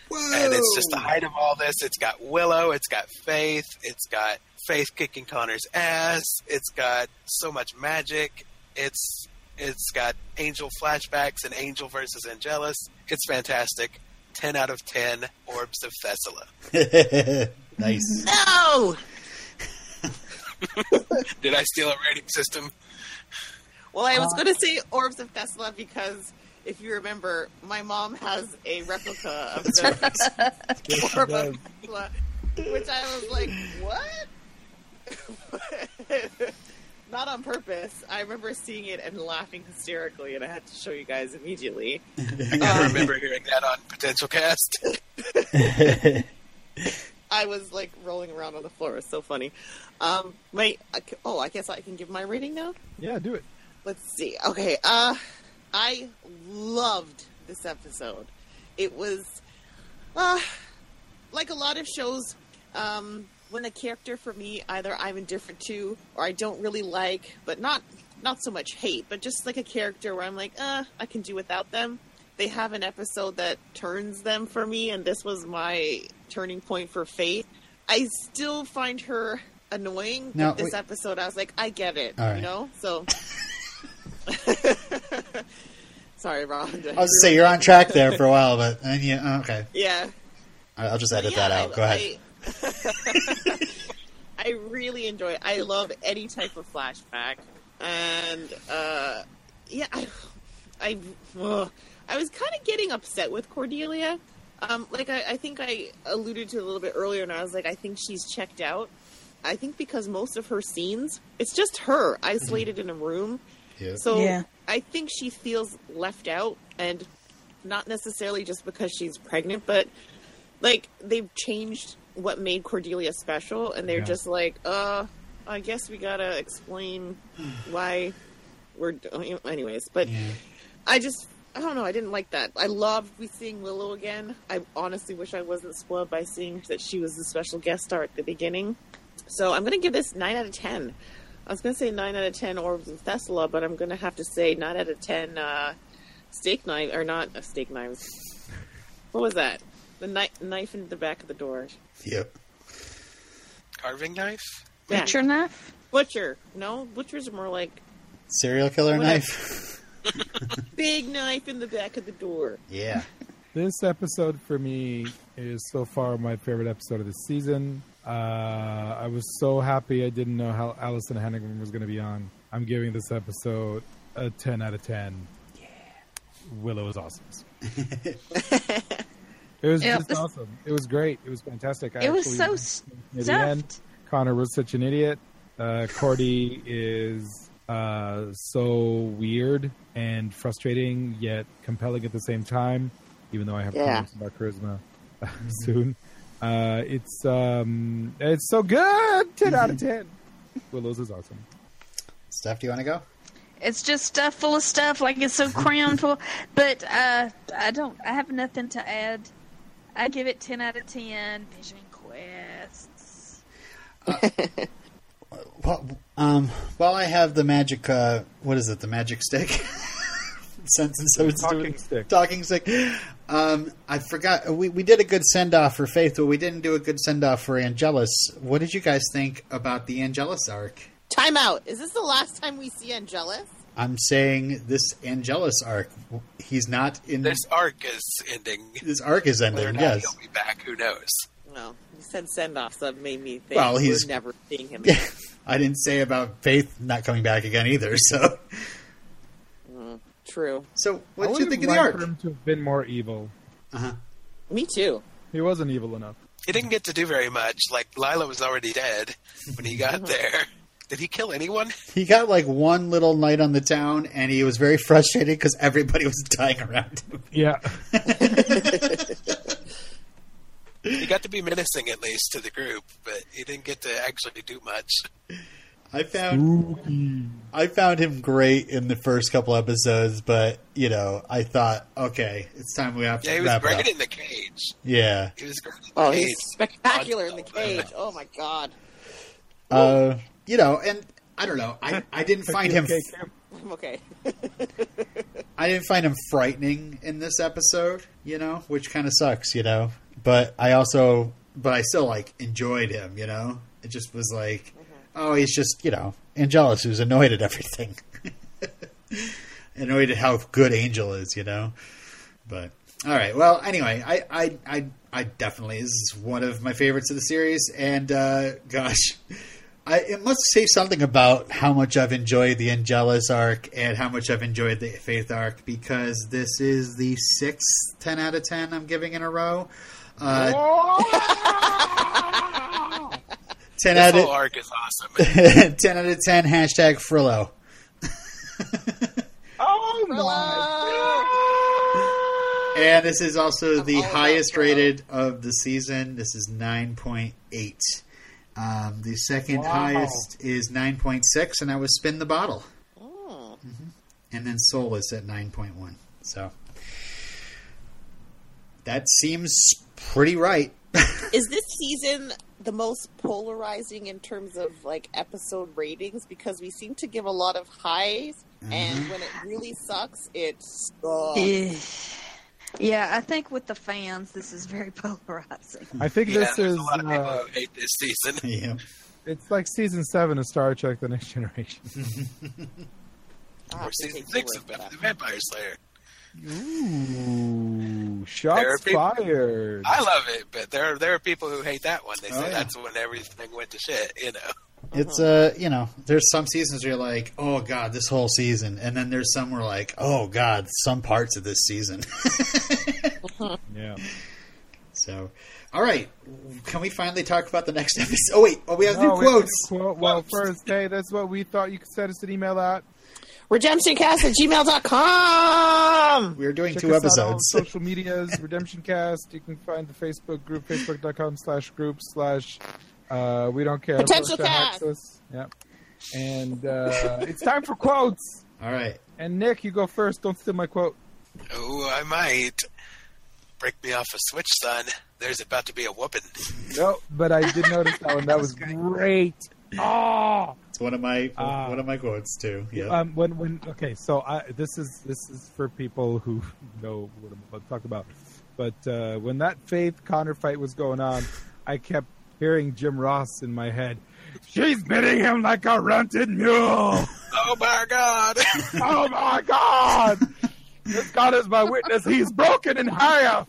S2: Whoa!
S3: and it's just the height of all this. It's got Willow, it's got Faith, it's got Faith kicking Connor's ass, it's got so much magic. It's it's got Angel flashbacks and Angel versus Angelus. It's fantastic. Ten out of ten. Orbs of Thesulah.
S2: nice.
S4: No!
S3: Did I steal a rating system?
S5: Well, I was
S1: Uh,
S5: going to say Orbs of Thesulah because if you remember, my mom has a replica of the
S1: Yes,
S5: Orb of Thesulah, which I was like, what? Not on purpose. I remember seeing it and laughing hysterically, and I had to show you guys immediately.
S3: I remember hearing that on Potential Cast.
S5: I was like rolling around on the floor. It was so funny. Um, my oh, I guess I can give my rating now.
S1: Yeah, do it.
S5: Let's see. Okay. Uh, I loved this episode. It was, uh, like a lot of shows, um, when a character for me either I'm indifferent to or I don't really like, but not not so much hate, but just like a character where I'm like, uh, I can do without them. They have an episode that turns them for me, and this was my turning point for Faith. I still find her annoying. But this
S2: wait-
S5: episode, I was like, I get it,
S2: right.
S5: you know. So, sorry, Ron.
S2: I was to say you're on track there for a while, but and yeah, okay.
S5: yeah,
S2: I'll just edit
S5: Yeah,
S2: that out.
S5: I-
S2: Go ahead.
S5: I, I really enjoy it. I love any type of flashback, and uh, yeah, I, I, ugh. I was kind of getting upset with Cordelia. Um, like I, I think I alluded to a little bit earlier, and I was like, I think she's checked out. I think because most of her scenes, it's just her isolated in a room.
S2: Yeah.
S5: So
S4: Yeah.
S5: I think she feels left out, and not necessarily just because she's pregnant, but like they've changed what made Cordelia special, and they're
S1: Yeah.
S5: just like, uh, I guess we gotta explain why we're. doing Anyways, but
S2: Yeah.
S5: I just. I don't know. I didn't like that. I loved we seeing Willow again. I honestly wish I wasn't spoiled by seeing that she was the special guest star at the beginning. So I'm going to give this nine out of ten. I was going to say nine out of ten Orbs of Thesulah, but I'm going to have to say nine out of ten uh, steak knife or not uh, steak knives. What was that? The knife, knife in the back of the door.
S2: Yep.
S3: Carving knife?
S5: Yeah.
S4: Butcher knife?
S5: Butcher. No, butchers are more like
S2: Serial killer
S5: Whatever.
S2: knife.
S5: big knife in the back of the door.
S2: yeah.
S1: This episode for me is so far my favorite episode of the season. Uh, I was so happy I didn't know how Alyson Hannigan was going to be on. I'm giving this episode a 10 out of 10. Yeah. Willow is awesome. it was
S4: Yeah,
S1: just awesome. It was great. It was fantastic. I
S4: It was so stuffed.
S1: Connor was such an idiot. Uh, Cordy is uh, so weird and frustrating, yet compelling at the same time. Even though I have
S5: Yeah.
S1: comments about charisma soon, uh, it's um, it's so good. Ten out of ten. Willows is awesome.
S2: Steph, do you want to go?
S4: It's just stuff full of stuff, like it's so crammed full. But uh, I don't. I have nothing to add. I give it ten out of ten. Vision quests.
S2: Well, um, while I have the magic, uh, what is it? The magic stick. Sense and so
S1: Talking stick.
S2: Talking stick. Um, I forgot. We we did a good send off for Faith, but we didn't do a good send off for Angelus. What did you guys think about the Angelus arc?
S5: Time out. Is this the last time we see Angelus?
S2: I'm saying this Angelus arc. He's not in
S3: This arc is ending.
S2: This arc is
S3: Whether or
S2: ending.
S3: not
S2: Yes.
S3: he'll be back, who knows?
S5: No, you said send off, so that made me think
S2: Well, he's-
S5: we're never seeing him.
S2: Yeah. I didn't say about Faith not coming back again either. So,
S5: true.
S2: so what did you think of the
S1: liked
S2: arc?
S1: for him to have been more evil.
S2: Uh-huh.
S5: Me too.
S1: He wasn't evil enough.
S3: He didn't get to do very much. Like, Lila was already dead when he got there. Did he kill anyone?
S2: He got like one little night on the town, and he was very frustrated because everybody was dying around him.
S1: Yeah.
S3: He got to be menacing at least to the group, but he didn't get to actually do much.
S2: I found
S1: Spooky.
S2: I found him great in the first couple episodes, but you know, I thought, okay, it's time we have to
S3: Yeah, he was
S2: wrap
S3: great
S2: up.
S3: in the cage.
S2: Yeah,
S3: He was great in the
S5: Oh,
S3: cage.
S5: he's spectacular in the cage. Oh my god.
S2: uh, you know, and I don't know, I I didn't find him
S5: I'm okay.
S2: I didn't find him frightening in this episode, you know, which kind of sucks, you know. But I also, but I still like enjoyed him, you know. It just was like, oh, he's just, you know, Angelus who's annoyed at everything, annoyed at how good Angel is, you know. But all right, well, anyway, I, I, I, I definitely this is one of my favorites of the series, and uh, gosh. I, it must say something about how much I've enjoyed the Angelus arc and how much I've enjoyed the Faith arc because this is the sixth 10 out of 10 I'm giving in a row. Uh, 10
S3: This
S2: out
S3: whole
S2: of
S3: arc is awesome.
S2: 10 out of 10 hashtag Frillo.
S1: Oh my! God.
S2: And this is also the
S5: all about
S2: highest rated of the season. This is 9.8. Um, the second
S1: Wow.
S2: highest is 9.6, and that was Spin the Bottle.
S5: Mm.
S2: And then Soul is at 9.1. So that seems pretty right.
S5: Is this season the most polarizing in terms of like episode ratings? Because we seem to give a lot of highs, and when it really sucks, it sucks.
S4: Yeah. Yeah, I think with the fans, this is very polarizing.
S1: I think
S3: yeah,
S1: this is
S3: a lot of people
S1: uh,
S3: who hate this season.
S2: yeah.
S1: it's like season seven of Star Trek: The Next Generation.
S3: Or season six of
S5: word for
S3: Buffy
S5: that.
S3: the Vampire Slayer.
S1: Ooh,
S3: There are
S1: shots
S3: people-
S1: fired.
S3: I love it, but there are, there are people who hate that one. They
S2: Oh,
S3: say
S2: yeah.
S3: that's when everything went to shit. You know,
S2: It's uh, you know, there's some seasons where you're like, oh god, this whole season, and then there's some where like, oh god, some parts of this season.
S1: Yeah.
S2: so, all right, can we finally talk about the next episode? Oh wait, oh we have new
S1: No, we
S2: quotes.
S1: to Quote, well, first, hey, that's what we thought you could send us an email at.
S5: Redemptioncast at gmail.com.
S2: We're doing
S1: Check
S2: two
S1: us out on
S2: episodes.
S1: social medias, Redemption Cast. You can find the Facebook group, facebook.com slash group slash uh, we don't care.
S5: Potential
S1: Portia
S5: cast.
S1: us. Yep. And uh, it's time for quotes.
S2: all right,
S1: And Nic, you go first. Don't steal my quote.
S3: oh, I might break me off a switch, son. There's about to be a whooping.
S1: No, but I did notice that one. That was great. Oh,
S2: it's one of my
S1: Ah.
S2: one of my quotes too. Yeah,
S1: um, when when okay, so I this is this is for people who know what I'm about to talk about. But uh, when that Faith Connor fight was going on, I kept hearing Jim Ross in my head. She's beating him like a rented mule.
S3: Oh my god!
S1: oh my God! This God is my witness. He's broken in half.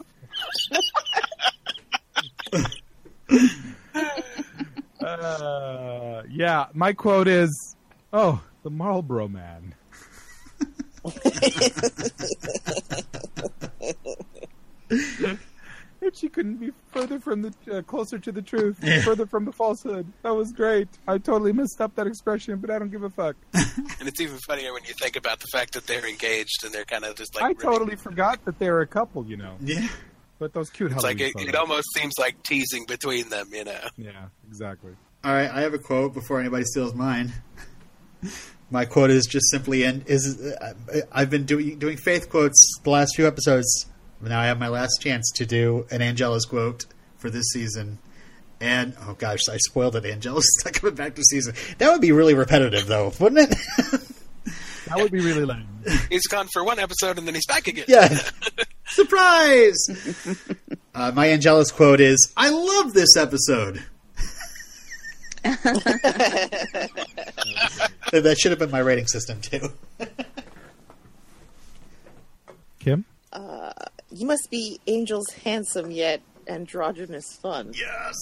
S1: Uh, yeah, my quote is, "Oh, the Marlboro Man." And she couldn't be further from the uh, closer to the truth, further from the falsehood. That was great. I totally messed up that expression, but I don't give a fuck.
S3: and it's even funnier when you think about the fact that they're engaged and they're kind of just like.
S1: I
S3: ribbing-
S1: totally forgot that they're a couple, you know.
S2: yeah.
S1: But those cute
S3: It's like it, it almost seems like teasing between them, you know.
S1: Yeah, exactly.
S2: All right, I have a quote before anybody steals mine. My quote is just simply, and is uh, I've been doing doing faith quotes the last few episodes. Now I have my last chance to do an Angelus quote for this season. And oh gosh, I spoiled it. Angelus is not coming back to season. That would be really repetitive, though, wouldn't it?
S1: That would be really lame.
S3: He's gone for one episode and then he's back again.
S2: yeah, surprise. uh, my Angelus quote is, "I love this episode." that should have been my rating system too.
S1: Kim?
S5: You must be Angel's handsome yet androgynous fun.
S2: Yes.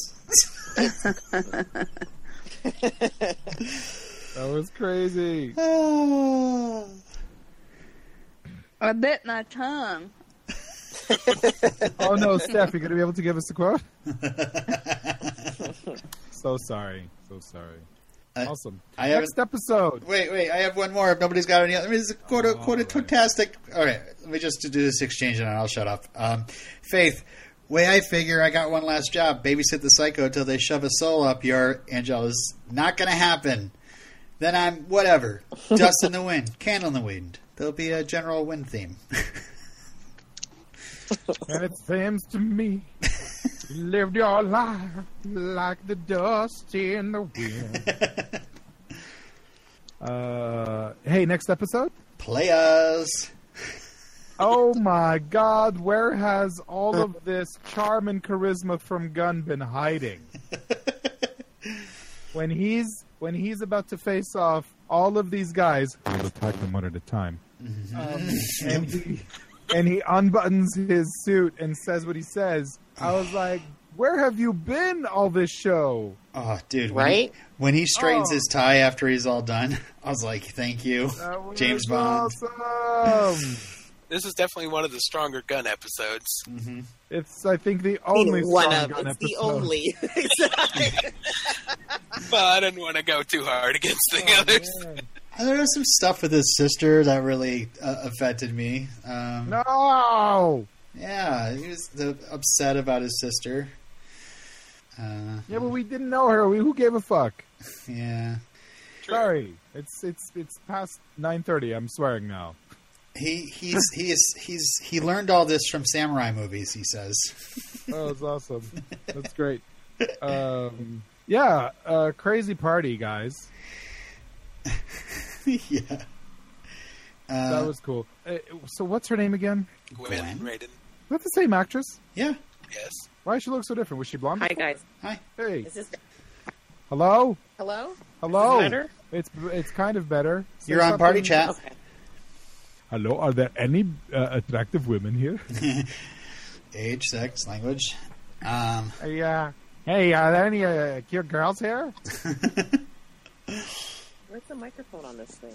S1: That was crazy.
S4: I bit my tongue.
S1: Oh no, Steph, you're gonna be able to give us a quote? so sorry. So sorry.
S2: I-
S1: Awesome.
S2: I haven't-
S1: Next episode.
S2: Wait, wait. I have one more. If nobody's got any other, I mean, it's a quote, quote,
S1: right.
S2: fantastic. All right, let me just do this exchange and I'll shut up. Um, Faith, way I figure, I got one last job: babysit the psycho until they shove a soul up your Angela's. Not gonna happen. Then I'm whatever. Dust in the wind, candle in the wind. There'll be a general wind theme.
S1: And it seems to me you lived your life like the dust in the wind. Uh, hey, next episode?
S2: Players.
S1: Oh my god, where has all of this charm and charisma from Gunn been hiding? when he's when he's about to face off all of these guys, we'll attack them one at a time. Um, and he and he unbuttons his suit and says what he says. I was like, "Where have you been all this show?"
S2: Oh, dude! When
S5: Right?
S2: He, when he straightens
S1: Oh.
S2: his tie after he's all done, I was like, "Thank you, James Bond."
S1: Awesome.
S3: This is definitely one of the stronger Gunn episodes.
S2: hmm
S1: it's I think the only
S5: one
S1: strong
S5: of
S1: Gunn
S5: it's the
S1: episode.
S5: only.
S3: But I didn't want to go too hard against the
S1: Oh,
S3: others.
S1: man.
S2: There was some stuff with his sister that really uh, affected me. Um,
S1: No.
S2: Yeah, he was uh, upset about his sister. Uh,
S1: Yeah, but we didn't know her. We, who gave a fuck?
S2: yeah,
S3: True.
S1: Sorry, it's it's it's past nine thirty. I'm swearing now.
S2: He he's he is he's he learned all this from samurai movies. He says.
S1: Oh, it's awesome. That's great. Um, yeah, uh, crazy party, guys.
S2: yeah. Uh,
S1: That was cool. Uh, so, what's her name again?
S3: Gwen,
S2: Gwen?
S3: Raiden.
S1: Is that the same actress?
S2: yeah.
S3: Yes.
S1: Why does she look so different? Was she blonde?
S5: Hi
S1: before?
S5: guys,
S2: Hi.
S1: Hey,
S5: is this
S1: hello,
S5: hello?
S1: hello.
S5: Is this better?
S1: It's it's kind of better. Say
S2: You're on party chat.
S5: Okay.
S1: Hello, are there any uh, attractive women here?
S2: Age, sex, language. Um,
S1: Hey, uh, hey, are there any uh, cute girls here?
S5: Where's the microphone on this thing?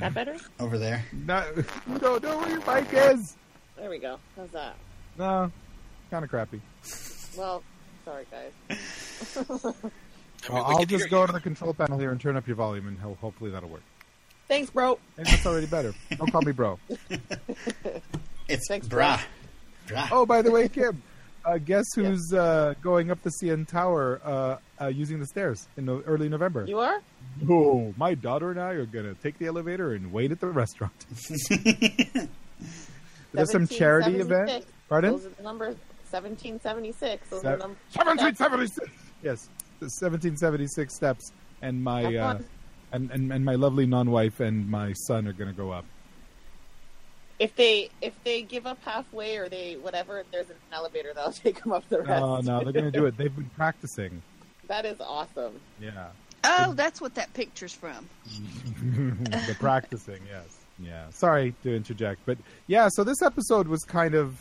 S5: That better?
S2: over there.
S1: No, you don't know where your mic is.
S5: There we go. How's that?
S1: No, kind of crappy.
S5: Well, sorry guys.
S3: I mean,
S1: well, I'll
S3: can
S1: just go
S3: you.
S1: to the control panel here and turn up your volume, and hopefully that'll work.
S5: Thanks, bro.
S1: Hey, that's already better. Don't call me bro.
S2: It's
S5: Thanks,
S2: bra. Bra.
S1: Oh, by the way, Kim, uh, guess who's uh, going up the CN Tower uh, uh, using the stairs in no- early November?
S5: You are?
S1: Oh, my daughter and I are going to take the elevator and wait at the restaurant. There's some charity event.
S5: 1776.
S1: Pardon?
S5: Those are the numbers. 1776. Those
S1: Se-
S5: are the numbers.
S1: 1776. Yes, the 1776 steps, and my
S5: Have
S1: uh,
S5: fun.
S1: And, and and my lovely non-wife and my son are going to go up.
S5: If they if they give up halfway or they whatever, if there's an elevator, they'll take them up the rest.
S1: No, no, they're going to do it. They've been practicing.
S5: that is awesome.
S1: Yeah,
S4: Oh, that's what that picture's from.
S1: the practicing. Yes, yeah. Sorry to interject, but yeah. So this episode was kind of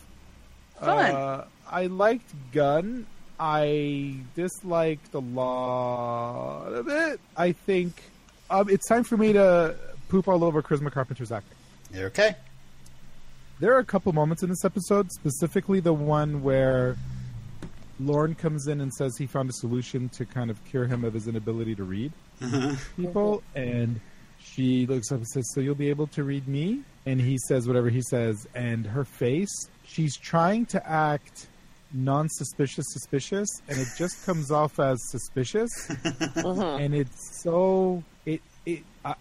S4: Fun.
S1: Uh, I liked Gunn. I disliked a lot of it. I think um, it's time for me to poop all over Charisma Carpenter's acting.
S2: You're okay.
S1: There are a couple moments in this episode, specifically the one where Lorne comes in and says he found a solution to kind of cure him of his inability to read people, and she looks up and says, "So you'll be able to read me?" And he says whatever he says, and her face, she's trying to act non-suspicious, suspicious, and it just comes off as suspicious,
S5: Mhm.
S1: and it's so it it uh,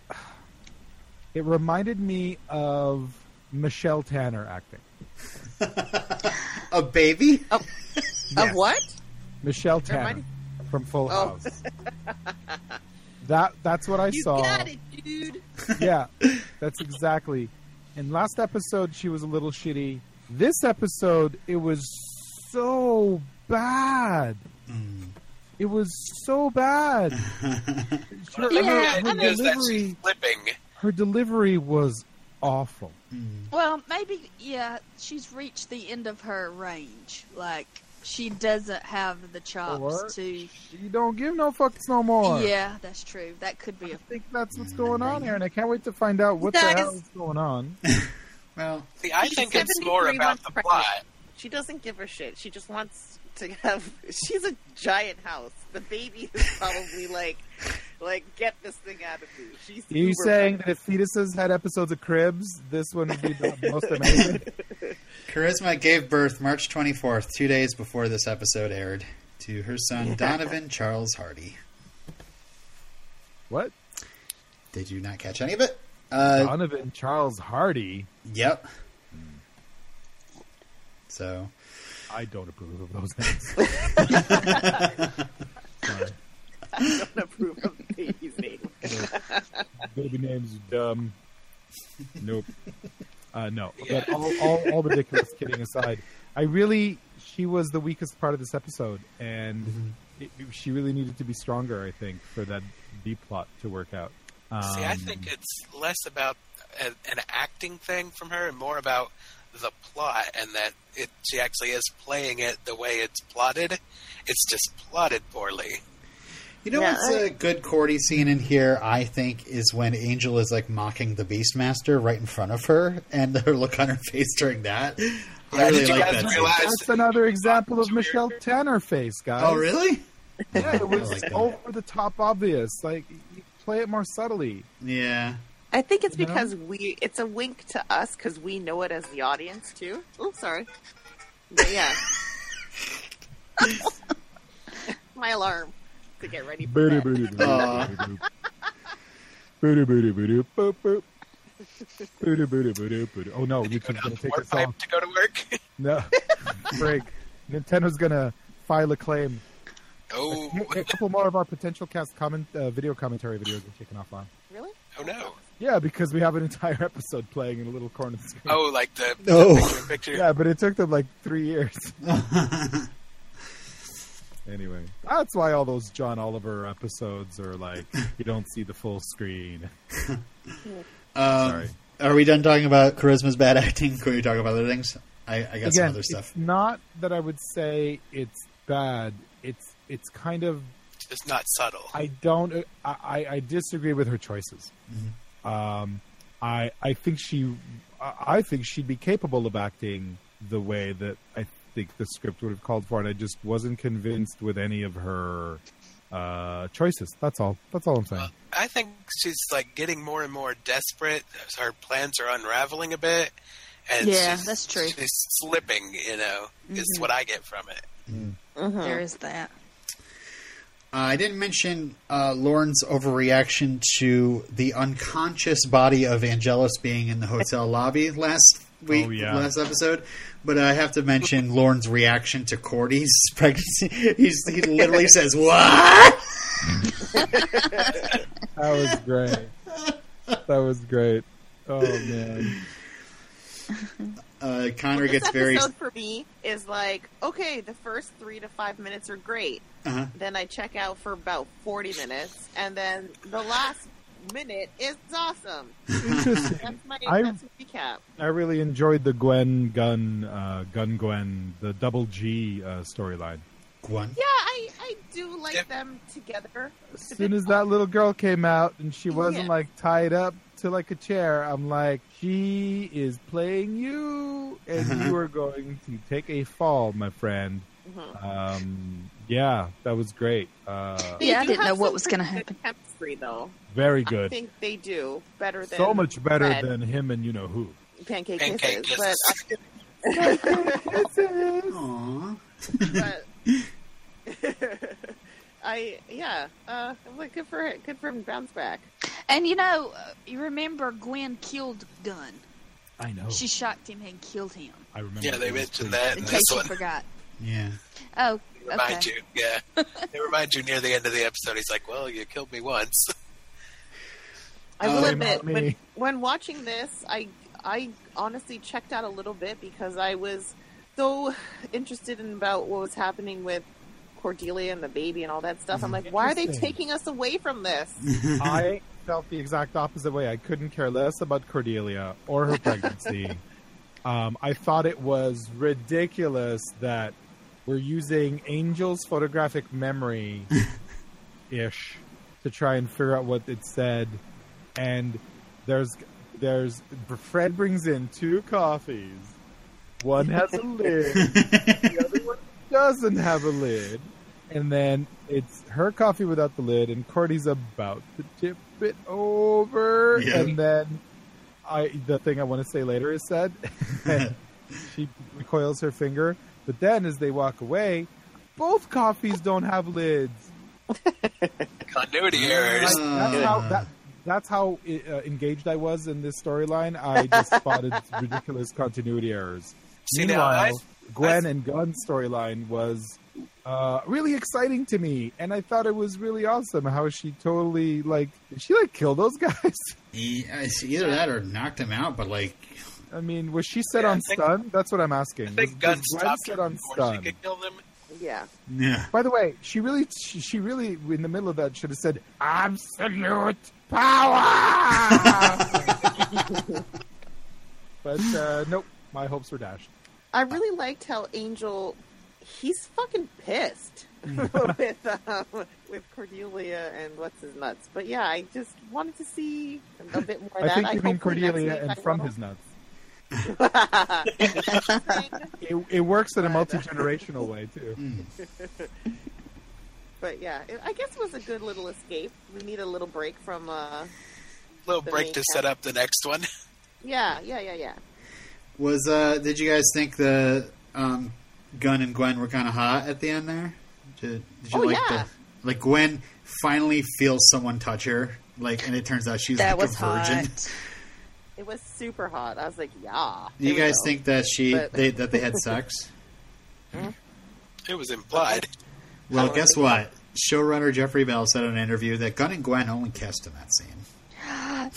S1: it reminded me of Michelle Tanner acting.
S2: A baby?
S5: Of
S1: Yes.
S5: what?
S1: Michelle Tanner
S5: Reminded-
S1: from Full
S5: Oh.
S1: House. that that's what I
S5: You
S1: saw.
S5: got it, dude.
S1: yeah, that's exactly. In last episode, she was a little shitty. This episode, it was so bad.
S2: Mm.
S1: It was so bad. Her,
S4: Yeah,
S1: her- her
S4: know.
S3: Is that she's
S1: delivery,
S3: flipping.
S1: her delivery was awful.
S2: Mm.
S4: Well, maybe yeah, she's reached the end of her range. Like she doesn't have the chops
S1: Or
S4: to.
S1: You don't give no fucks no more.
S4: Yeah, that's true. That could be a.
S1: I think that's what's going on here, and I can't wait to find out what the
S5: Guys.
S1: hell is going on.
S2: Well,
S3: See, I think it's more about the
S5: pregnant.
S3: plot.
S5: She doesn't give a shit. She just wants to have. She's a giant house. The baby is probably like, like get this thing out of me. She's.
S1: Are you
S5: uber
S1: saying that if fetuses had episodes of Cribs, this one would be the most amazing?
S2: Charisma gave birth March 24th, two days before this episode aired, to her son Donovan Charles Hardy.
S1: What?
S2: Did you not catch any of it? Uh,
S1: Donovan Charles Hardy.
S2: yep. So,
S1: I don't approve of those names. Sorry.
S5: I don't approve of the baby's name.
S1: Baby names are dumb. Nope. Uh, no. But all, all, all ridiculous kidding aside, I really, she was the weakest part of this episode, and it, she really needed to be stronger, I think, for that B plot to work out. Um,
S3: See, I think it's less about a, an acting thing from her and more about the plot, and that it she actually is playing it the way it's plotted. It's just plotted poorly.
S2: You know
S5: Yeah,
S2: what's
S5: I-
S2: a good Cordy scene in here? I think is when Angel is like mocking the Beastmaster right in front of her, and her look on her face during that. I really
S3: did you
S2: like
S3: guys
S2: that. scene.
S3: realize-
S1: That's another example of Michelle Tanner face, guys.
S2: Oh, really?
S1: Yeah, it was
S2: like
S1: over the top obvious. Like, you play it more subtly.
S2: Yeah.
S5: I think it's
S1: You know?
S5: because we it's a wink to us because we know it as the audience too. Oh, sorry. But yeah. My alarm to get ready for
S1: Booty,
S5: bed.
S1: booty, booty,
S2: Aw.
S1: booty, boop. Booty, boop, boop. Booty, booty, booty, booty. Oh no,
S3: Did you go
S1: YouTube's gonna take
S3: warp
S1: us off.
S3: pipe to go to work?
S1: No, break. Nintendo's gonna file a claim.
S3: oh,
S1: A couple more of our potential cast comment, uh, video commentary videos are taken off on.
S5: Really?
S3: oh no.
S1: Yeah, because we have an entire episode playing in a little corner of the screen.
S3: Oh, like the, the picture picture.
S1: Yeah, but it took them like three years. Anyway, that's why all those John Oliver episodes are like you don't see the full screen.
S2: Um,
S1: Sorry.
S2: Are we done talking about Charisma's bad acting? Can we talk about other things? I, I got some
S1: Again,
S2: other
S1: it's
S2: stuff.
S1: not that I would say it's bad. It's it's kind of
S3: It's not subtle.
S1: I don't I, I- I disagree with her choices.
S2: Mm-hmm.
S1: Um, I I think she I I think she'd be capable of acting the way that I think the script would have called for, and I just wasn't convinced with any of her uh, choices. That's all. That's all I'm saying.
S3: I think she's like getting more and more desperate. Her plans are unraveling a bit. And
S4: Yeah, that's true.
S3: She's slipping, you know, is
S4: Mhm.
S3: what I get from it.
S5: Mhm.
S4: There is that.
S2: Uh, I didn't mention uh, Lorne's overreaction to the unconscious body of Angelus being in the hotel lobby last week,
S1: Oh, yeah.
S2: last episode. But I have to mention Lorne's reaction to Cordy's pregnancy. He's, he literally says, "What?"
S1: That was great. that was great. Oh man.
S2: Uh, Connor
S5: This
S2: gets very.
S5: episode for me is like okay, the first three to five minutes are great.
S2: Uh-huh.
S5: Then I check out for about forty minutes, and then the last minute is awesome.
S1: Interesting.
S5: That's my
S1: I-
S5: that's recap.
S1: I really enjoyed the Gwen Gunn uh, Gunn Gwen the double G uh, storyline.
S2: Gwen.
S5: Yeah, I I do like
S3: Yep.
S5: them together.
S1: As soon as that little girl came out and she wasn't
S5: Yeah.
S1: like tied up to like a chair, I'm like, she is playing you, and you are going to take a fall, my friend.
S5: Mhm.
S1: Um, yeah, that was great. Uh,
S4: Yeah, I didn't know what was gonna
S5: good
S4: happen.
S5: Chemistry, though.
S1: very good.
S5: I think they do better than
S1: So much better
S5: Red.
S1: than him and you know who.
S5: pancake,
S3: Pancake
S5: kisses.
S3: kisses.
S5: But
S2: Aww.
S5: but I yeah, uh, like good for it. Good for him to bounce back.
S4: And you know, uh, you remember Gwen killed Gunn.
S1: I know.
S4: She shocked him and killed him.
S1: I remember.
S3: Yeah, they mentioned that
S4: In
S3: in
S4: case
S3: this
S4: you
S3: one.
S4: forgot.
S2: Yeah.
S4: Oh,
S3: Remind
S4: okay.
S3: you, yeah. they remind you near the end of the episode. He's like, "Well, you killed me once."
S5: I
S2: Oh,
S5: will
S1: Blame
S5: admit, when, when watching this, I I honestly checked out a little bit because I was so interested in about what was happening with Cordelia and the baby and all that stuff. I'm like, why are they taking us away from this?
S1: I felt the exact opposite way. I couldn't care less about Cordelia or her pregnancy. um, I thought it was ridiculous that we're using Angel's photographic memory ish to try and figure out what it said. And there's there's Fred brings in two coffees. One has a lid, the other one doesn't have a lid. And then it's her coffee without the lid, and Cordy's about to tip it over.
S2: Yeah.
S1: And then I the thing I want to say later is said. she recoils her finger, but then as they walk away, both coffees don't have lids.
S3: Continuity
S1: Like,
S3: errors.
S1: that's how that, that's how uh, engaged I was in this storyline. I just spotted ridiculous continuity errors.
S3: See, now,
S1: Meanwhile,
S3: I-
S1: Gwen
S3: I-
S1: and Gunn's storyline was uh, really exciting to me, and I thought it was really awesome how she totally like did she like kill those guys?
S2: He, it's either that or knocked him out, but like,
S1: I mean, was she set
S3: Yeah,
S1: on
S3: think-
S1: stun? That's what I'm asking.
S3: I think
S1: was,
S3: Gunn
S1: was Gwen
S3: stopped
S1: set on stun?
S3: she could kill them.
S5: Yeah.
S2: yeah.
S1: By the way, she really, she, she really, in the middle of that, should have said "absolute power." but uh, nope, my hopes were dashed.
S5: I really liked how Angel, he's fucking pissed. with um, with Cordelia and what's his nuts. But yeah, I just wanted to see a bit more of
S1: I
S5: that.
S1: think you mean Cordelia and from his nuts. It, it works in a multi generational way too.
S2: Mm.
S5: but yeah, it, I guess it was a good little escape. We need a little break from. uh
S3: Little break
S5: main
S3: to set up the next one.
S5: Yeah, yeah, yeah, yeah.
S2: Was uh, did you guys think the um, Gunn and Gwen were kind of hot at the end there? Did, did you
S5: Oh,
S2: like
S5: yeah.
S2: the like Gwen finally feels someone touch her, like, and it turns out she's
S4: That
S2: like
S4: was
S2: a virgin.
S4: hot.
S5: It was super hot. I was like, yeah.
S2: Do you guys
S5: go.
S2: think that she
S5: But-
S2: they, that they had sex? Hmm?
S3: It was implied.
S2: Well, guess
S5: yeah.
S2: what? Showrunner Jeffrey Bell said in an interview that Gunn and Gwen only kissed in that scene.
S4: no.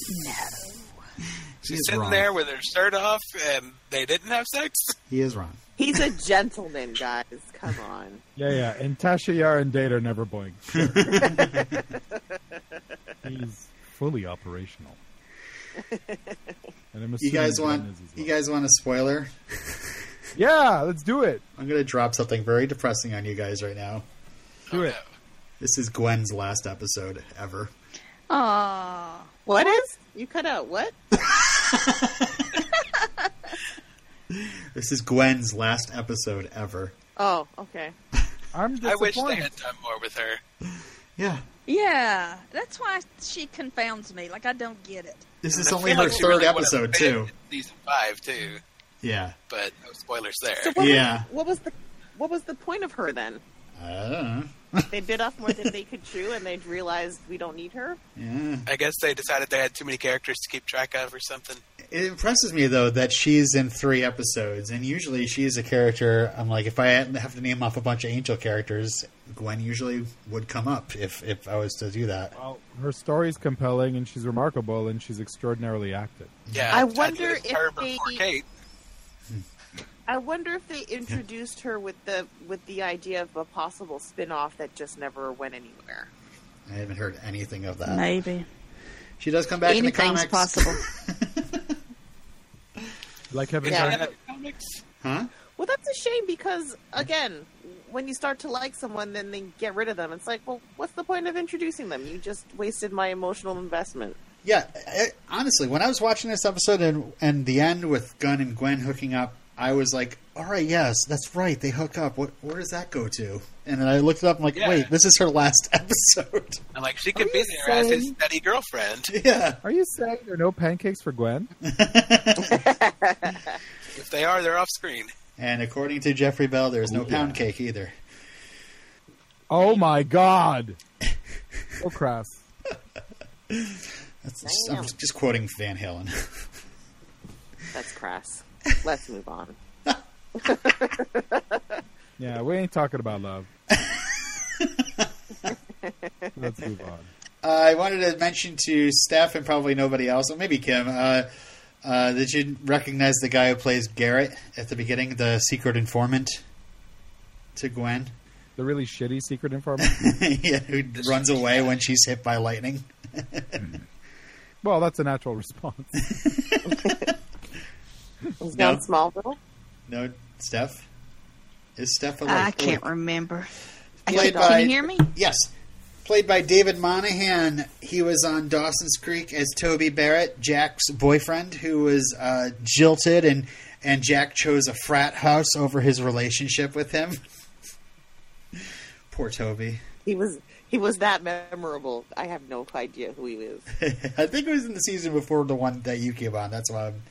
S2: He
S3: She's sitting
S2: wrong.
S3: there with her shirt off, and they didn't have sex.
S2: He is wrong.
S5: He's a gentleman, guys. Come on.
S1: Yeah, yeah. And Tasha Yar and Data are never boing. He's fully operational. And I'm
S2: You guys
S1: Gwen
S2: want
S1: is as
S2: you
S1: well.
S2: guys want a spoiler?
S1: Yeah, let's do it.
S2: I'm going to drop something very depressing on you guys right now.
S1: Do it.
S2: This is Gwen's last episode ever.
S4: Aw.
S5: What is? You cut out what?
S2: This is Gwen's last episode ever.
S5: Oh, okay.
S1: I'm
S3: I wish
S1: disappointed.
S3: they had done more with her.
S2: Yeah.
S4: Yeah, that's why she confounds me. Like I don't get it.
S2: This is
S3: I
S2: only
S3: feel
S2: her
S3: like she
S2: third
S3: really would've
S2: episode
S3: been
S2: too.
S3: in Season five too,
S2: Yeah.
S3: but no spoilers there.
S5: So what
S2: Yeah.
S5: Was, what was the what was the point of her then?
S2: I don't know.
S5: They bit off more than they could chew, and they realized we don't need her.
S2: Yeah.
S3: I guess they decided they had too many characters to keep track of or something.
S2: It impresses me though that she's in three episodes, and usually she's a character. I'm like, if I have to name off a bunch of Angel characters, Gwen usually would come up if if I was to do that.
S1: Well, her story is compelling and she's remarkable and she's extraordinarily active.
S3: Yeah,
S5: I wonder if they-
S3: Kate.
S5: I wonder if they introduced her with the with the idea of a possible spin off that just never went anywhere.
S2: I haven't heard anything of that.
S4: Maybe
S2: She does come back in the
S4: anything's
S2: comics.
S4: possible.
S1: Like Kevin
S5: Yeah.
S1: Garnett.
S3: Comics?
S2: huh?
S5: Well, that's a shame because again, when you start to like someone, then they get rid of them. It's like, well, what's the point of introducing them? You just wasted my emotional investment.
S2: Yeah, I, honestly, when I was watching this episode and and the end with Gunn and Gwen hooking up, I was like, "All right, yes, that's right. They hook up. What, where does that go to?" And then I looked it up. I'm like,
S3: Yeah.
S2: "Wait, this is her last episode."
S3: I'm like, she could
S1: Are
S3: be
S1: you
S3: there as his
S1: saying-
S3: steady girlfriend.
S2: yeah,
S1: Are you saying there are no pancakes for Gwen?
S3: If they are, they're off screen.
S2: and according to Jeffrey Bell, there's no
S1: Ooh,
S2: pound cake either.
S1: Oh my god. So crass.
S2: That's, I'm just quoting Van Halen.
S5: That's crass. Let's move on.
S1: Yeah, we ain't talking about love. Let's move on.
S2: Uh, I wanted to mention to Steph and probably nobody else, or maybe Kim. Uh, uh, did you recognize the guy who plays Garrett at the beginning, the secret informant to Gwen?
S1: The really shitty secret informant.
S2: yeah, who runs away when she's hit by lightning.
S1: Well, that's a natural response.
S5: Was
S2: No.
S5: down Smallville?
S2: No, Steph? Is Steph alive?
S4: I can't remember.
S2: Played
S4: Can
S2: by,
S4: you hear me?
S2: Yes. Played by David Monahan. He was on Dawson's Creek as Toby Barrett, Jack's boyfriend, who was uh, jilted, and, and Jack chose a frat house over his relationship with him. Poor Toby.
S5: He was he was that memorable. I have no idea who he is.
S2: I think it was in the season before the one that you came on. That's why I'm.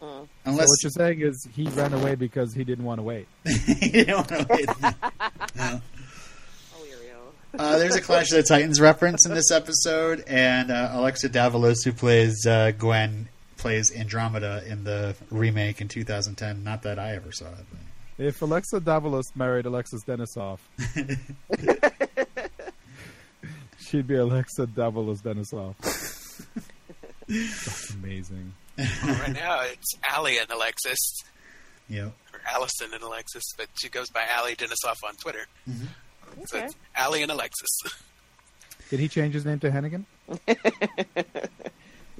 S5: Uh,
S1: So
S2: Unless
S1: what you're saying is he ran away because he didn't want to wait.
S2: you don't know. It. No. Uh, there's a Clash of the Titans reference in this episode, and uh, Alexa Davalos, who plays uh, Gwen, plays Andromeda in the remake in 2010. Not that I ever saw it. But.
S1: If Alexa Davalos married Alexis Denisof, she'd be Alexa Davalos Denisof. That's amazing.
S3: Right now, it's Allie and Alexis,
S2: You know,
S3: or Alyson and Alexis, but she goes by Allie Denisof on Twitter. So
S5: Okay.
S3: it's Allie and Alexis.
S1: Did he change his name to Hannigan?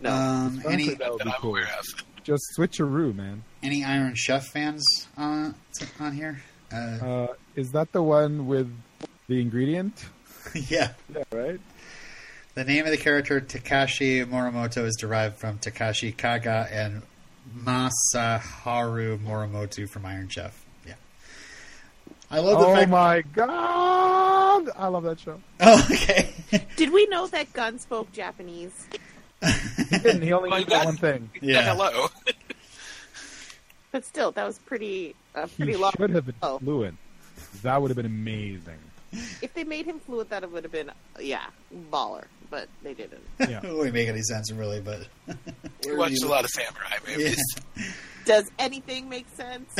S5: No.
S2: um, any
S1: that would be cool.
S3: aware of.
S1: Just switcheroo, man.
S2: any Iron Chef fans uh, on here? Uh,
S1: Uh, is that the one with The ingredient.
S2: yeah.
S1: Yeah, right.
S2: The name of the character Takashi Morimoto is derived from Takashi Kaga and Masaharu Morimoto from Iron Chef. Yeah. I love the
S1: Oh
S2: fact.
S1: my god! I love that show.
S2: Oh, okay.
S5: Did we know that Gunn spoke Japanese?
S1: He didn't. He only
S3: Well,
S1: knew that one thing.
S2: Yeah.
S3: Hello.
S5: But still, that was pretty uh,
S1: He
S5: pretty long.
S1: should have been
S5: Oh.
S1: fluent. That would have been amazing.
S5: If they made him fluent, that would have been yeah, baller. But they didn't.
S1: Yeah.
S2: it wouldn't make any sense, really, but.
S3: We watched a lot of samurai movies.
S5: Does anything make sense?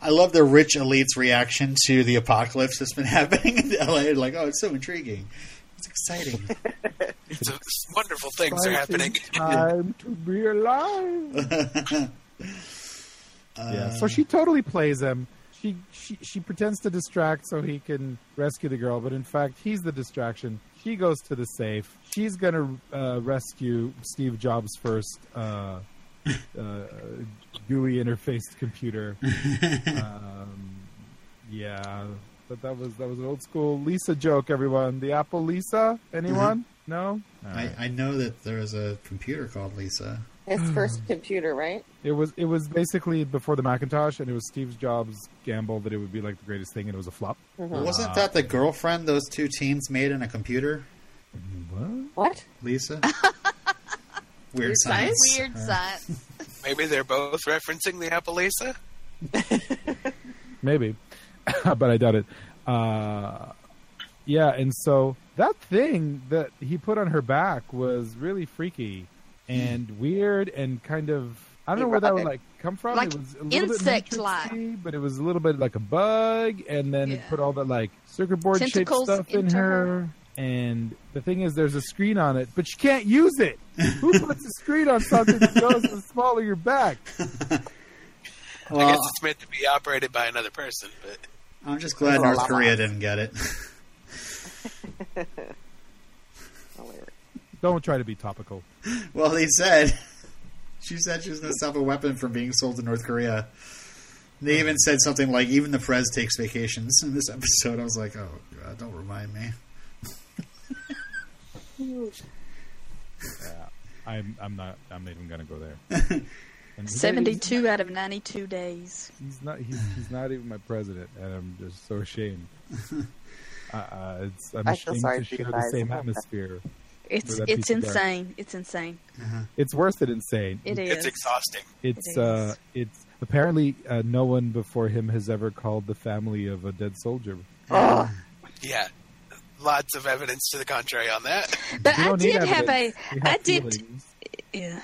S2: I love the rich elite's reaction to the apocalypse that's been happening in LA. Like, oh, it's so intriguing. It's exciting.
S3: It's a, wonderful things are happening.
S1: Time to be alive.
S2: Uh,
S1: yeah. So she totally plays him. She, she she pretends to distract so he can rescue the girl, but in fact he's the distraction. She goes to the safe. She's gonna uh, rescue Steve Jobs' first uh, uh, GUI interfaced computer. um, yeah, but that was that was an old school Lisa joke. Everyone, the Apple Lisa. Anyone? No. All
S2: I,
S1: right.
S2: I know that there is a computer called Lisa.
S5: His first computer, right?
S1: It was it was basically before the Macintosh, and it was Steve Jobs' gamble that it would be like the greatest thing, and it was a flop.
S2: Wasn't that the girlfriend those two teens made in a computer?
S1: What?
S5: What?
S2: Lisa? Weird
S5: science?
S2: science.
S4: Weird
S2: Uh,
S4: science.
S3: Maybe they're both referencing the Appalachia.
S1: Maybe, but I doubt it. Uh, yeah, and so that thing that he put on her back was really freaky and weird and kind of I don't know where that would like come from.
S4: Like
S1: it was a little
S4: insect-like.
S1: but it was a little bit like a bug, and then it put all that like circuit board shaped stuff in her.
S4: her.
S1: And the thing is, there's a screen on it, but you can't use it. Who puts a screen on something that goes the smaller your back?
S3: I guess it's meant to be operated by another person, but
S2: I'm just glad North Korea didn't get it.
S5: Hilarious.
S1: Don't try to be topical.
S2: well, they said she said she was going to stop a weapon from being sold to North Korea. They even said something like, "Even the Prez takes vacations." In this episode, I was like, "Oh God, don't remind me."
S1: Yeah, I'm. I'm not. I'm not even gonna go there. And he's-
S4: Seventy-two out of ninety-two days.
S1: He's not. He's, he's not even my president, and I'm just so ashamed. Uh, uh, it's, I'm
S5: I feel
S1: ashamed
S5: sorry
S1: to share the same atmosphere. That
S4: it's
S1: piece of garbage.
S4: insane. It's insane.
S1: It's worse than insane.
S4: It is.
S3: it's exhausting.
S1: It's
S4: It is.
S1: uh, it's apparently uh, no one before him has ever called the family of a dead soldier. Oh.
S3: Yeah. Lots of evidence to the contrary on that.
S4: But I
S1: don't
S4: did have a.
S1: evidence. We
S4: I
S1: have
S4: did.
S1: feelings.
S4: Yeah.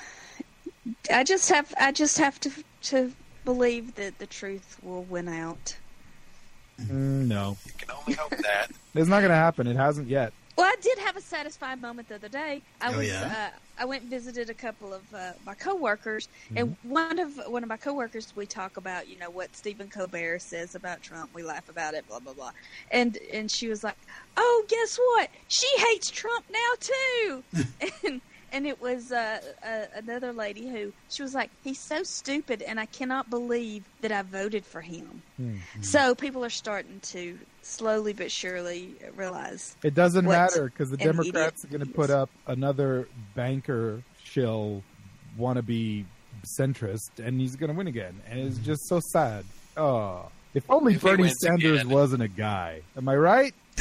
S4: I just have. I just have to to believe that the truth will win out.
S1: Mm, no,
S3: You can only hope that.
S1: it's not gonna happen. It hasn't yet.
S4: Well, I did have a satisfying moment the other day. I
S2: Oh,
S4: was
S2: yeah?
S4: uh, I went and visited a couple of uh, my coworkers, and one of one of my coworkers we talk about you know what Stephen Colbert says about Trump. We laugh about it, blah blah blah, and and she was like, "Oh, guess what? She hates Trump now too." and and it was uh, uh, another lady who she was like, "He's so stupid, and I cannot believe that I voted for him."
S1: Hmm.
S4: So people are starting to slowly but surely realize
S1: It doesn't matter because the Democrats are going to put up another banker shill wannabe centrist, and he's going to win again. And it's just so sad. Oh, if only
S3: If
S1: Bernie Sanders
S3: again.
S1: wasn't a guy. Am I right?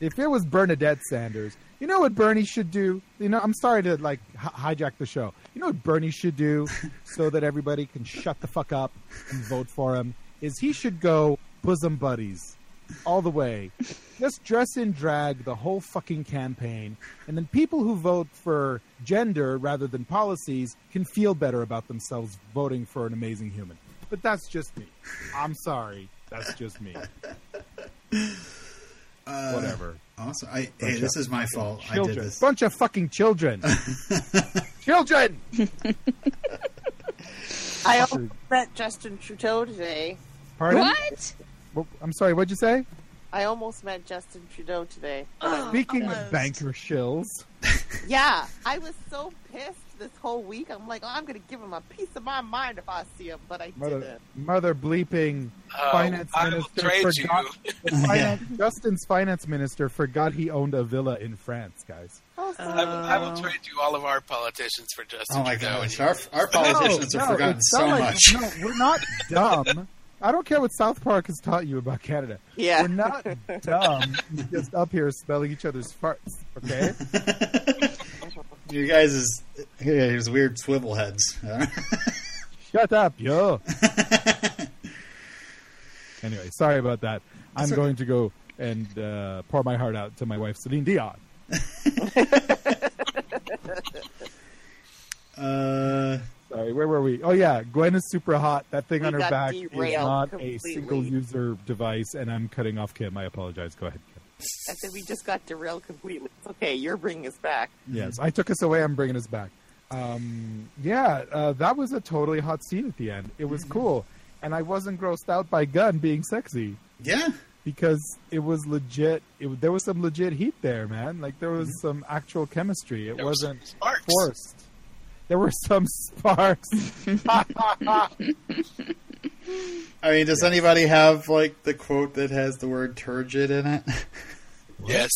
S1: if it was Bernadette Sanders, you know what Bernie should do? You know, I'm sorry to like hi- hijack the show. You know what Bernie should do so that everybody can shut the fuck up and vote for him? Is he should go bosom buddies all the way. Just dress in drag the whole fucking campaign, and then people who vote for gender rather than policies can feel better about themselves voting for an amazing human. But that's just me. I'm sorry. That's just me.
S2: Uh,
S1: Whatever.
S2: Awesome. I, hey, this is my fault. I did
S1: Children.
S2: this.
S1: Bunch of fucking children. children!
S5: I also met Justin Trudeau today.
S1: Pardon?
S4: what?
S1: Well, I'm sorry, what'd you say?
S5: I almost met Justin Trudeau today.
S1: Speaking
S4: almost.
S1: of banker shills,
S5: Yeah, I was so pissed this whole week. I'm like, oh, I'm going to give him a piece of my mind if I see him, but I
S1: Mother,
S5: didn't.
S1: mother bleeping
S3: Oh,
S1: finance
S3: I will
S1: minister
S3: trade
S1: forgot.
S3: you.
S1: finance, Justin's finance minister forgot he owned a villa in France, guys.
S5: Oh,
S4: Uh,
S3: I will, I will trade you all of our politicians for Justin
S2: Oh my
S3: Trudeau.
S2: gosh, our our politicians
S1: No,
S2: have
S1: no,
S2: forgotten so
S1: like-
S2: much.
S1: No, we're not dumb. I don't care what South Park has taught you about Canada.
S5: Yeah.
S1: We're not dumb. Just up here smelling each other's farts. Okay.
S2: you guys is here's weird swivel heads.
S1: Shut up, yo. Anyway, sorry about that. I'm
S2: That's okay.
S1: going to go and uh, pour my heart out to my wife, Celine Dion.
S2: uh,
S1: Sorry, where were we? Oh yeah, Gwen is super hot. That thing
S5: We
S1: on her back is not
S5: completely.
S1: a single user device, and I'm cutting off Kim. I apologize. Go ahead, Kim.
S5: I said we just got derailed completely. It's okay. You're bringing us back.
S1: Yes, I took us away. I'm bringing us back. Um, yeah, uh, that was a totally hot scene at the end. It was cool, and I wasn't grossed out by Gunn being sexy
S2: yeah,
S1: because it was legit. It, there was some legit heat there, man. Like there was some actual chemistry. It
S3: There was
S1: wasn't
S3: sparks.
S1: forced. There were some sparks.
S2: I mean, does anybody have like the quote that has the word turgid in it?
S3: Yes.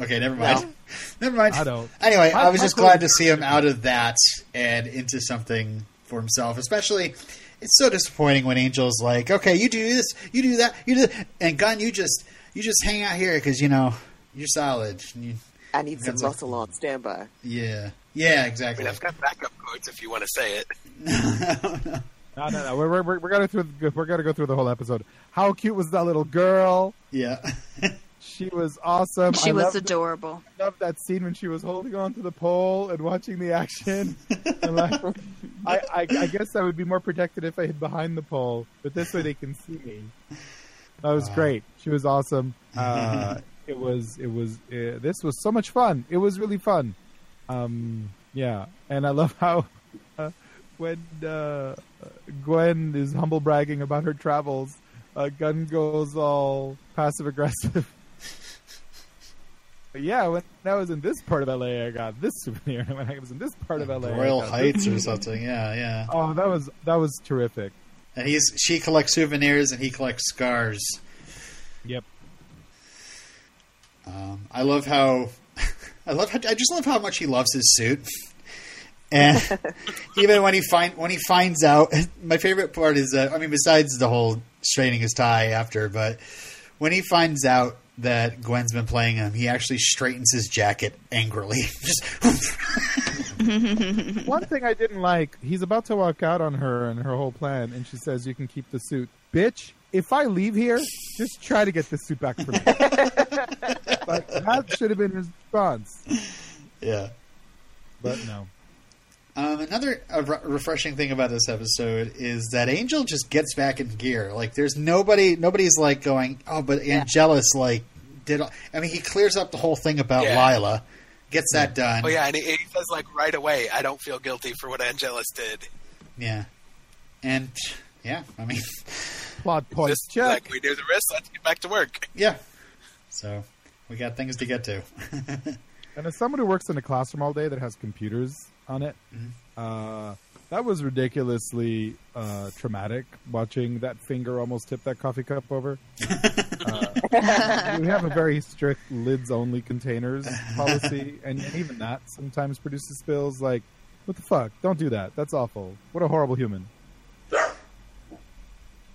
S2: okay, never mind. Never mind.
S1: I don't.
S2: Anyway,
S1: My-
S2: I was
S1: my
S2: just glad to see him out of that and into something for himself. Especially, it's so disappointing when Angel's like, "Okay, you do this, you do that, you do," that. and Gunn, you just you just hang out here because you know you're solid. And you,
S5: I need some
S2: That's a-
S5: muscle on standby.
S2: yeah, yeah,
S3: I
S2: exactly.
S3: mean, I've got backup quotes if you want to say it.
S1: No, no, no. We're, we're, we're, we're gonna through. We're gonna go through the whole episode. How cute was that little girl?
S2: yeah,
S1: She was awesome.
S4: She
S1: I
S4: was
S1: loved,
S4: adorable.
S1: loved that scene when she was holding on to the pole and watching the action. and like, I, I, I guess I would be more protected if I hid behind the pole, but this way they can see me. That was
S2: Wow.
S1: great. She was awesome. Uh, it was. It was. Uh, this was so much fun. It was really fun. Um, yeah, and I love how uh, when uh, Gwen is humble bragging about her travels, uh, Gunn goes all passive aggressive. yeah, when I was in this part of LA, I got this souvenir. And when I was in this part of LA,
S2: Royal Heights or something. Yeah, yeah.
S1: Oh, that was that was terrific.
S2: And he's she collects souvenirs and he collects scars.
S1: Yep.
S2: Um, I love how I love how, I just love how much he loves his suit. And even when he find when he finds out, my favorite part is that I mean, besides the whole straightening his tie after, but when he finds out that Gwen's been playing him, he actually straightens his jacket angrily. Just
S1: One thing I didn't like, he's about to walk out on her and her whole plan, and she says, "You can keep the suit, bitch." If I leave here, just try to get the suit back for me. like that should have been his response,
S2: yeah.
S1: but no.
S2: Um, another uh, re- refreshing thing about this episode is that Angel just gets back in gear. Like, there's nobody, nobody's like going, "Oh, but Angelus like did." all-" I mean, he clears up the whole thing about
S3: Yeah.
S2: Lila, gets that done.
S3: Oh yeah, and he, he says like right away, I don't feel guilty for what Angelus did.
S2: yeah, and yeah. I mean,
S1: Plot point
S3: Just
S1: check.
S3: like we do the rest, let's get back to work.
S2: yeah. So we got things to get to.
S1: And as someone who works in a classroom all day that has computers on it,
S2: Mhm.
S1: uh, that was ridiculously uh, traumatic. Watching that finger almost tip that coffee cup over. uh, we have a very strict lids only containers policy, and even that sometimes produces spills. Like, what the fuck? Don't do that. That's awful. What a horrible human.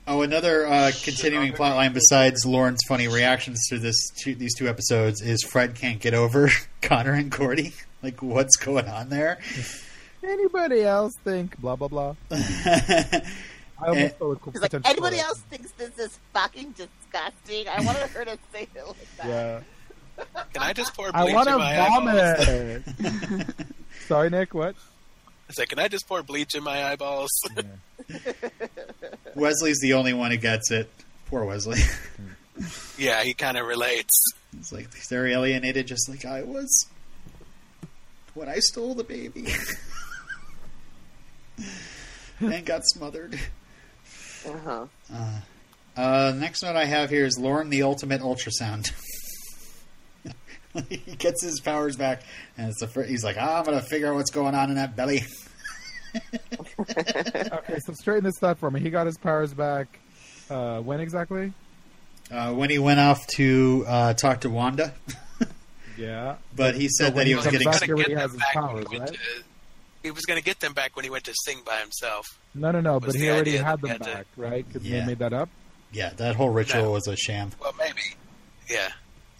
S2: Oh, another uh, continuing plotline besides Lorne's funny reactions to this to these two episodes is Fred can't get over Connor and Cordy. Like, what's going on there?
S1: Anybody else think blah blah blah? I almost felt a
S5: like, anybody else thinks this is fucking disgusting? I wanted her to say it like that.
S1: Yeah.
S3: Can I just pour
S1: I want to vomit. Sorry, Nic. What?
S3: I like, can I just pour bleach in my eyeballs?
S2: Wesley's the only one who gets it. Poor Wesley.
S3: yeah, he kind of relates.
S2: It's like he's very alienated, just like I was when I stole the baby and got smothered.
S5: Uh-huh.
S2: Uh, next note I have here is Lorne the ultimate ultrasound. he gets his powers back, and it's the fir- he's like, ah, I'm gonna figure out what's going on in that belly.
S1: Okay, so straighten this thought for me. He got his powers back. Uh, when exactly?
S2: Uh, when he went off to uh, talk to Wanda,
S1: Yeah.
S2: but he said
S1: So
S2: that he
S1: he
S2: was getting.
S1: back
S3: gonna get
S1: he has
S3: them
S1: his
S3: back when
S1: powers,
S3: he went
S1: right?
S3: to- he was going to get them back when he went to sing by himself.
S1: No, no, no. But he already had them
S3: he had to-
S1: back, right? Because
S2: Yeah.
S1: they made that up.
S2: Yeah, that whole ritual
S3: No.
S2: was a sham.
S3: Well, maybe. Yeah.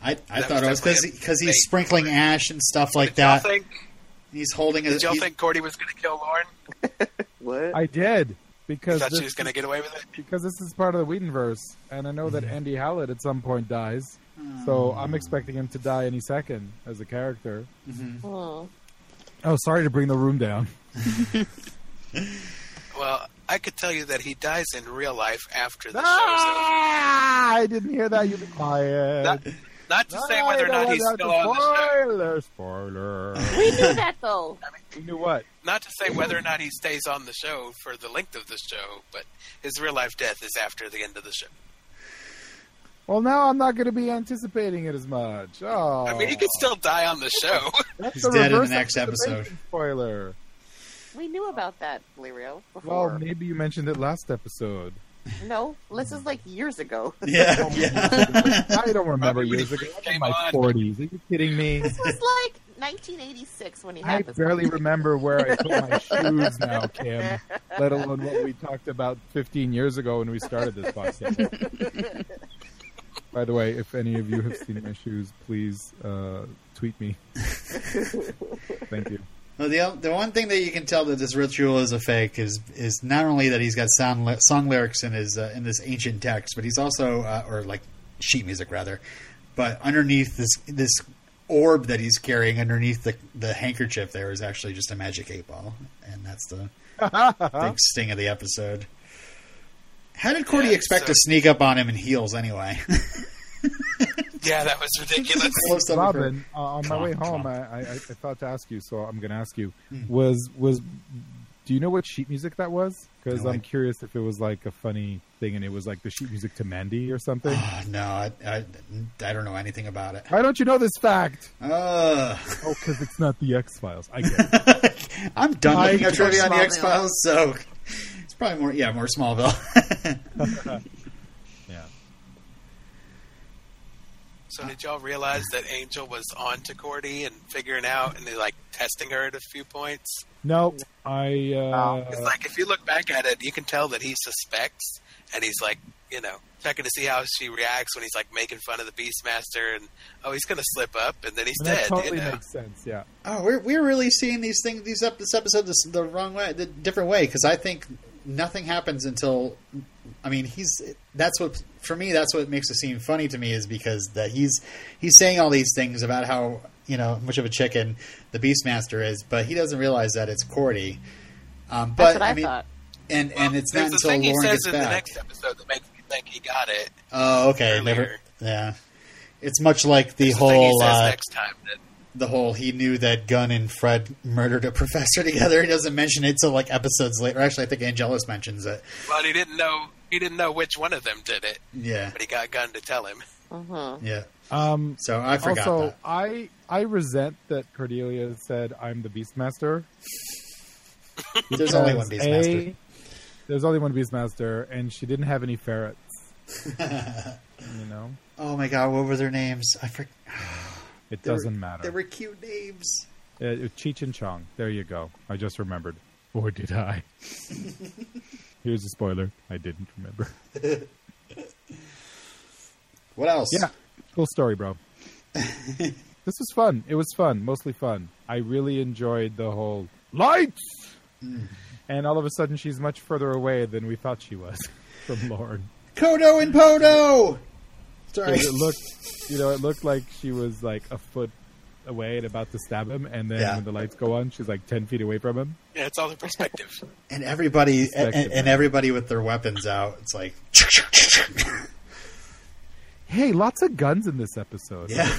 S2: I, I
S3: That
S2: thought it was
S3: was
S2: because because he's sprinkling ash and stuff like
S3: did y'all
S2: that.
S3: think?
S2: He's holding a.
S3: Did y'all
S2: he's-
S3: think Cordy was going to kill Lorne?
S5: What?
S1: I did
S3: You
S1: because
S3: thought
S1: this,
S3: she was going to get away with it?
S1: because this is part of the Whedonverse, and I know that
S2: Mm-hmm.
S1: Andy Hallett at some point dies. So I'm expecting him to die any second as a character.
S2: Mhm.
S5: Hmm.
S1: Oh, sorry to bring the room down.
S3: Well, I could tell you that he dies in real life after the show's
S1: Ah, I didn't hear that. You be quiet.
S3: over. Not, not to say whether or not he's still on the show.
S1: Spoiler, spoiler.
S5: We knew that though.
S1: We knew what?
S3: Not to say whether or not he stays on the show for the length of the show, but his real life death is after the end of the show.
S1: Well, now I'm not going to be anticipating it as much. Oh,
S3: I mean, he could oh. still die on the show.
S1: That's
S2: He's
S1: the
S2: dead in the next episode.
S1: Spoiler.
S5: We knew about that, Lirio,
S1: Well, maybe you mentioned it last episode.
S5: No, this is like years ago.
S2: Yeah, yeah.
S1: I don't remember years ago. I'm in my 40s. Are you kidding me?
S5: This was like 1986 when he had
S1: I
S5: this.
S1: barely remember where I put my shoes now, Kim. Let alone what we talked about 15 years ago when we started this podcast. By the way, if any of you have seen my shoes, please uh, tweet me. Thank you.
S2: Well, the the one thing that you can tell that this ritual is a fake is is not only that he's got sound li- song lyrics in his uh, in this ancient text, but he's also uh, or like sheet music rather, but underneath this this orb that he's carrying underneath the the handkerchief there is actually just a magic eight ball, and that's the big sting of the episode. How did Cordy
S3: Yeah,
S2: expect
S3: so-
S2: to sneak up on him in heels anyway?
S3: yeah, that was ridiculous.
S2: Close up.
S1: Robin, uh, on my
S2: Trump,
S1: way home, I, I, I thought to ask you, so I'm going to ask you:
S2: Hmm.
S1: was was do you know what sheet music that was? Because
S2: No,
S1: I'm
S2: I-
S1: curious if it was like a funny thing, and it was like the sheet music to Mandy or something.
S2: Oh, no, I, I I don't know anything about it.
S1: Why don't you know this fact?
S2: Ugh.
S1: Oh, because it's not the X Files. I get it.
S2: I'm done
S1: I
S2: looking at
S1: get
S2: trivia on the X Files, so it's probably more. Yeah, more Smallville.
S3: So did y'all realize that Angel was on to Cordy and figuring out and they like testing her at a few points?
S1: No, I. Uh...
S3: It's like if you look back at it, you can tell that he suspects, and he's like, you know, checking to see how she reacts when he's like making fun of the Beastmaster, and oh, he's gonna slip up, and then he's
S1: and that
S3: dead.
S1: totally
S3: you know,
S1: makes sense. Yeah.
S2: oh, we're we're really seeing these things, these up this episode, this, the wrong way, the different way. Because I think nothing happens until. I mean, he's that's what for me. That's what makes it seem funny to me is because that he's he's saying all these things about how you know much of a chicken the Beastmaster is, but he doesn't realize that it's Cordy. Um, but
S5: That's what I,
S2: mean,
S5: thought.
S2: and
S3: Well,
S2: and it's not
S3: there's a
S2: until
S3: thing he
S2: Lorne
S3: says
S2: gets
S3: in
S2: back.
S3: the next episode that makes me think he got it.
S2: Oh, okay.
S3: earlier.
S2: Never. Yeah. It's much like the
S3: There's a thing he
S2: whole
S3: says
S2: uh,
S3: next time that
S2: the whole he knew that Gunn and Fred murdered a professor together. He doesn't mention it till like episodes later. Actually, I think Angelus mentions it.
S3: well, he didn't know he didn't know which one of them did it,
S2: Yeah,
S3: but he got Gunn to tell him.
S5: hmm
S2: yeah.
S1: Um,
S2: So I forgot
S1: also,
S2: that.
S1: I I resent that Cordelia said I'm the Beastmaster.
S2: There's only one Beastmaster.
S1: A, there's only one Beastmaster, and she didn't have any ferrets. you know,
S2: Oh my god, what were their names? I forgot.
S1: It
S2: They were-
S1: doesn't matter.
S2: There were cute names.
S1: Uh, Cheech and Chong. There you go. I just remembered. Or did I? Here's a spoiler. I didn't remember.
S2: What else?
S1: Yeah. Cool story, bro. this was fun. It was fun. Mostly fun. I really enjoyed the whole lights. And all of a sudden, she's much further away than we thought she was from Lorne.
S2: Kodo and Podo. Sorry.
S1: It looked, you know, it looked like she was like a foot away and about to stab him, and then
S2: Yeah.
S1: when the lights go on, she's like ten feet away from him.
S3: Yeah, it's all the perspective.
S2: And everybody and,
S1: Respected.
S2: and everybody with their weapons out. It's like
S1: Hey, lots of guns in this episode.
S2: yeah,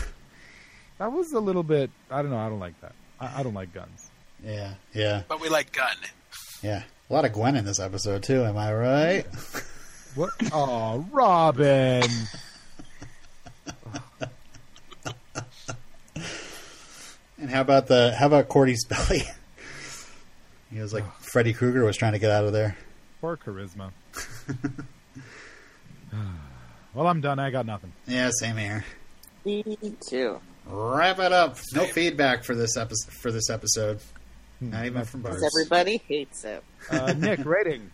S1: That was a little bit. I don't know. I don't like that. I, I don't like guns.
S2: yeah, yeah,
S3: but we like gun.
S2: yeah. A lot of Gwen in this episode too. Am I right?
S1: What? Oh, Robin.
S2: And how about the how about Cordy's belly? he was like Freddy Krueger was trying to get out of there.
S1: Poor charisma. well, I'm done. I got nothing.
S2: Yeah, same here.
S5: Me too.
S2: Wrap it up. No
S3: Same.
S2: feedback for this episode. For this episode,
S1: Hmm.
S2: not even from Bars.
S5: Because everybody hates it.
S1: Uh, Nic, rating.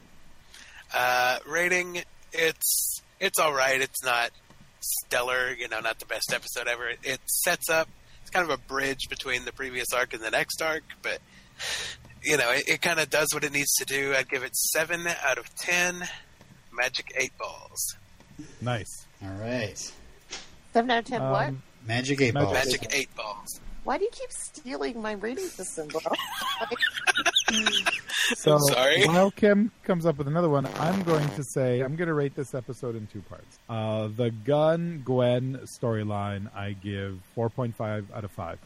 S3: Uh, rating, it's it's all right. It's not stellar. You know, not the best episode ever. It, it sets up. It's kind of a bridge between the previous arc and the next arc, but you know, it, it kind of does what it needs to do. I'd give it seven out of ten. Magic eight balls.
S1: Nice.
S2: All right,
S5: Seven out of ten. what?
S1: Um,
S2: Magic Eight
S1: Magic-
S2: Balls.
S3: Magic eight balls.
S5: Why do you keep stealing my rating system, bro?
S1: So
S3: sorry.
S1: while Kim comes up with another one, I'm going to say I'm going to rate this episode in two parts. Uh, the Gunn Gwen storyline, I give 4.5 out of five,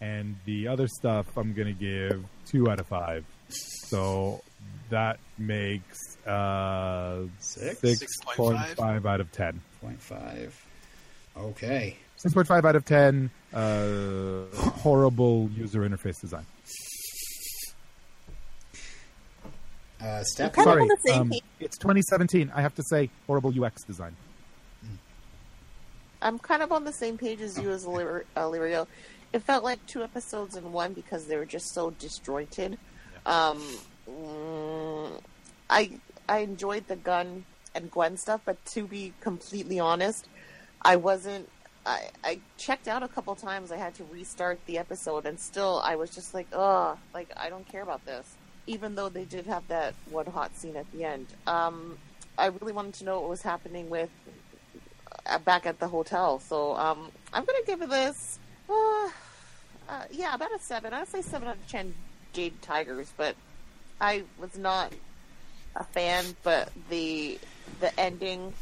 S1: and the other stuff, I'm going to give two out of five. So that makes uh,
S2: Six?
S1: 6.5 out of 10.
S2: Point five. Okay.
S1: 6.5 out of 10. Uh, horrible user interface design.
S2: Uh, Steph.
S5: Kind
S1: Sorry,
S5: on the same
S1: um, it's 2017. I have to say horrible UX design.
S5: I'm kind of on the same page as you as Lir- uh, It felt like two episodes in one because they were just so disjointed. Um, mm, I I enjoyed the Gunn and Gwen stuff, but to be completely honest, I wasn't. I, I checked out a couple times. I had to restart the episode, and still, I was just like, "Ugh, like I don't care about this." Even though they did have that one hot scene at the end, um, I really wanted to know what was happening with uh, back at the hotel. So um, I'm gonna give it this. Uh, uh, yeah, about a seven. I'd say seven out of ten. Jade Tigers, but I was not a fan. But the the ending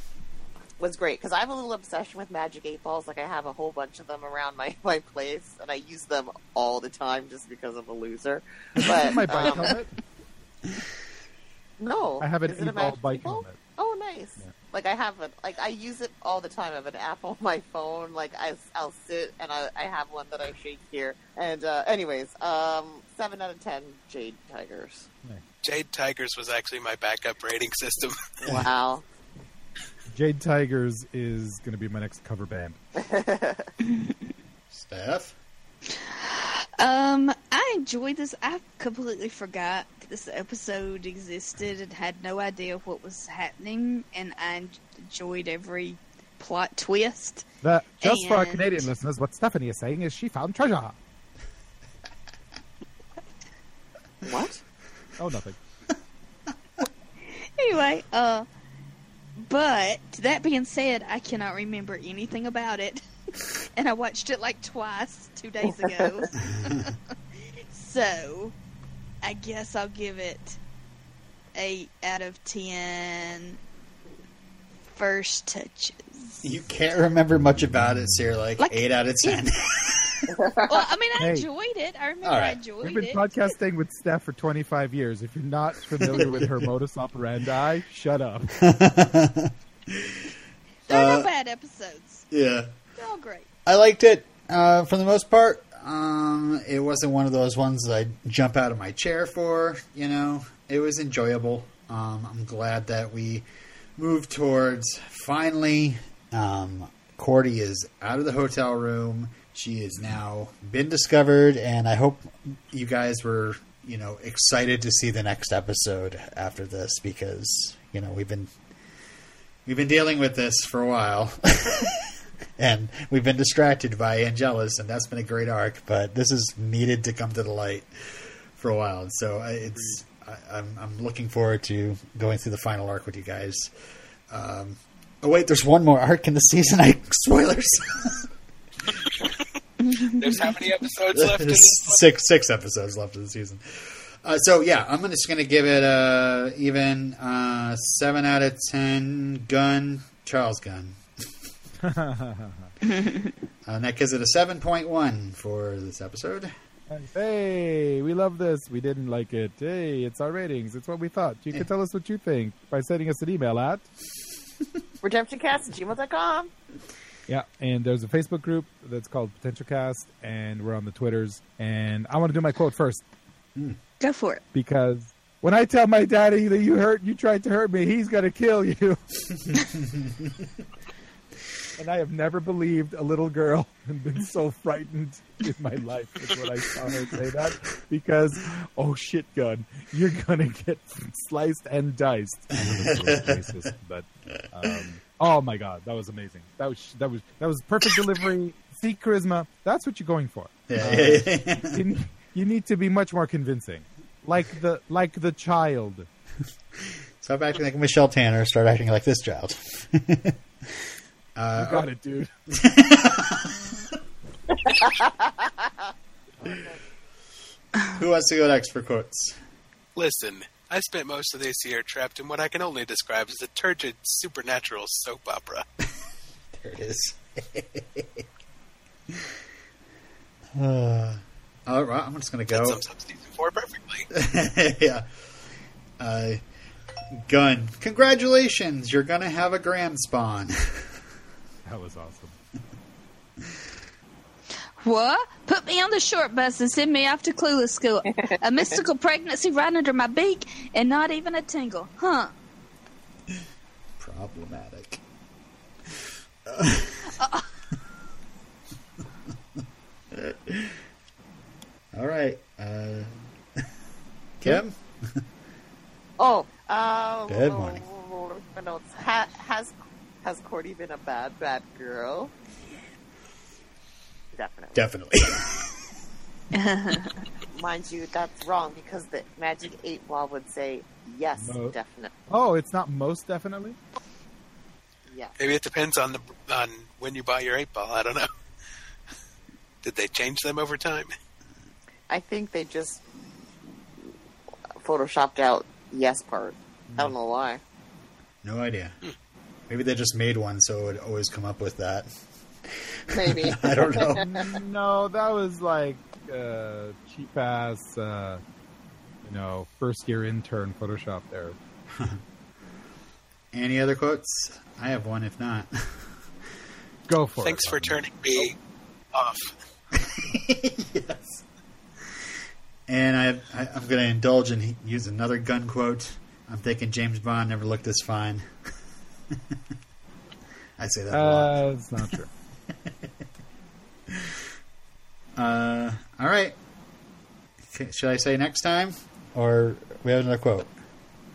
S5: was great because I have a little obsession with Magic Eight Balls. Like I have a whole bunch of them around my my place, and I use them all the time just because I'm a loser. But
S1: My bike
S5: um,
S1: helmet.
S5: no,
S1: I have an
S5: Is it a
S1: e-ball bike
S5: Eight Ball?
S1: helmet.
S5: Oh, nice.
S1: Yeah.
S5: Like I have it. Like I use it all the time. I have an app on my phone. Like I, I'll sit and I, I have one that I shake here. And uh, anyways, um, seven out of ten Jade Tigers.
S3: Jade Tigers was actually my backup rating system.
S5: Wow.
S1: Jade Tigers is going to be my next cover band.
S2: Steph.
S4: Um, I enjoyed this. I completely forgot this episode existed and had no idea what was happening, and I enjoyed every plot twist.
S1: That, just for our Canadian listeners, what Stephanie is saying is she found treasure.
S5: what?
S1: Oh, nothing.
S4: Anyway, uh, but that being said, I cannot remember anything about it, and I watched it like twice two days ago. so, I guess I'll give it eight out of ten. First touches.
S2: You can't remember much about it, so you're like,
S4: Like-
S2: eight out of ten.
S4: Well, I mean, I
S1: Hey.
S4: enjoyed it. I remember
S2: All
S4: I enjoyed it.
S1: We've been
S4: it.
S1: podcasting with Steph for 25 years. If you're not familiar with her modus operandi, shut up.
S4: They're
S2: Uh,
S4: not bad episodes.
S2: yeah.
S4: They're all great.
S2: I liked it uh, for the most part. Um, it wasn't one of those ones that I jump out of my chair for. You know, it was enjoyable. Um, I'm glad that we moved towards finally. Um, Cordy is out of the hotel room. She has now been discovered, and I hope you guys were, you know, excited to see the next episode after this because you know we've been we've been dealing with this for a while. and we've been distracted by Angelus, and that's been a great arc. But this is needed to come to the light for a while, so I, it's I, I'm I'm looking forward to going through the final arc with you guys. Um, oh wait, there's one more arc in the season. I spoilers.
S3: There's how many episodes left in this?
S2: six six episodes left of the season. Uh, so yeah, I'm just gonna give it a even uh, seven out of ten. Gun Charles Gunn. Uh, and that gives it a 7.1 for this episode.
S1: hey, we love this. We didn't like it. Hey, it's our ratings. It's what we thought. You can tell us what you think by sending us an email at.
S5: RedemptionCast at gmail.com.
S1: Yeah, and there's a Facebook group that's called Potential Cast, and we're on the Twitters. And I want to do my quote first
S4: Go for it.
S1: because when I tell my daddy that you hurt, you tried to hurt me, he's gonna kill you. and I have never believed a little girl and been so frightened in my life is when I saw her say that because oh shit Gunn, you're gonna get sliced and diced. But um, oh my god, that was amazing. That was that was that was perfect delivery. See charisma. That's what you're going for.
S2: Yeah,
S1: Uh,
S2: yeah, yeah.
S1: you, ne- you need to be much more convincing, like the like the child.
S2: Stop acting like Michelle Tanner. Start acting like this child.
S1: You got it, dude.
S2: Who wants to go next for quotes?
S3: Listen, I spent most of this year trapped in what I can only describe as a turgid supernatural soap opera.
S2: There it is. uh, all right, I'm just going to
S3: That
S2: go.
S3: sums up season four perfectly.
S2: yeah. Uh, Gun, congratulations! You're going to have a grand spawn.
S1: That was awesome.
S4: What? Put me on the short bus and send me off to Clueless School. A mystical pregnancy right under my beak and not even a tingle. Huh?
S2: Problematic. All right. Uh, Kim?
S5: Oh, uh,
S2: Good morning.
S5: my notes. Ha- has has Cordy been a bad bad girl? Definitely.
S2: Definitely.
S5: Mind you, that's wrong because the Magic Eight Ball would say yes,
S1: No.
S5: definitely,
S1: Oh, it's not most definitely.
S5: Yeah.
S3: Maybe it depends on the on when you buy your eight ball. I don't know. Did they change them over time?
S5: I think they just photoshopped out yes part. I don't hmm. know why.
S2: no idea. Hmm. Maybe they just made one so it would always come up with that.
S5: Maybe.
S2: I don't know.
S1: no, that was like uh, cheap ass, uh, you know, first year intern Photoshop there.
S2: Any other quotes? I have one if not.
S1: Go for
S3: Thanks
S1: it.
S3: Thanks for turning me off.
S2: yes. And I, I, I'm going to indulge and he- use another Gunn quote. I'm thinking James Bond never looked this fine. I say that a lot.
S1: Uh, it's not true.
S2: Uh, all right. Should I say next time, or we have another quote?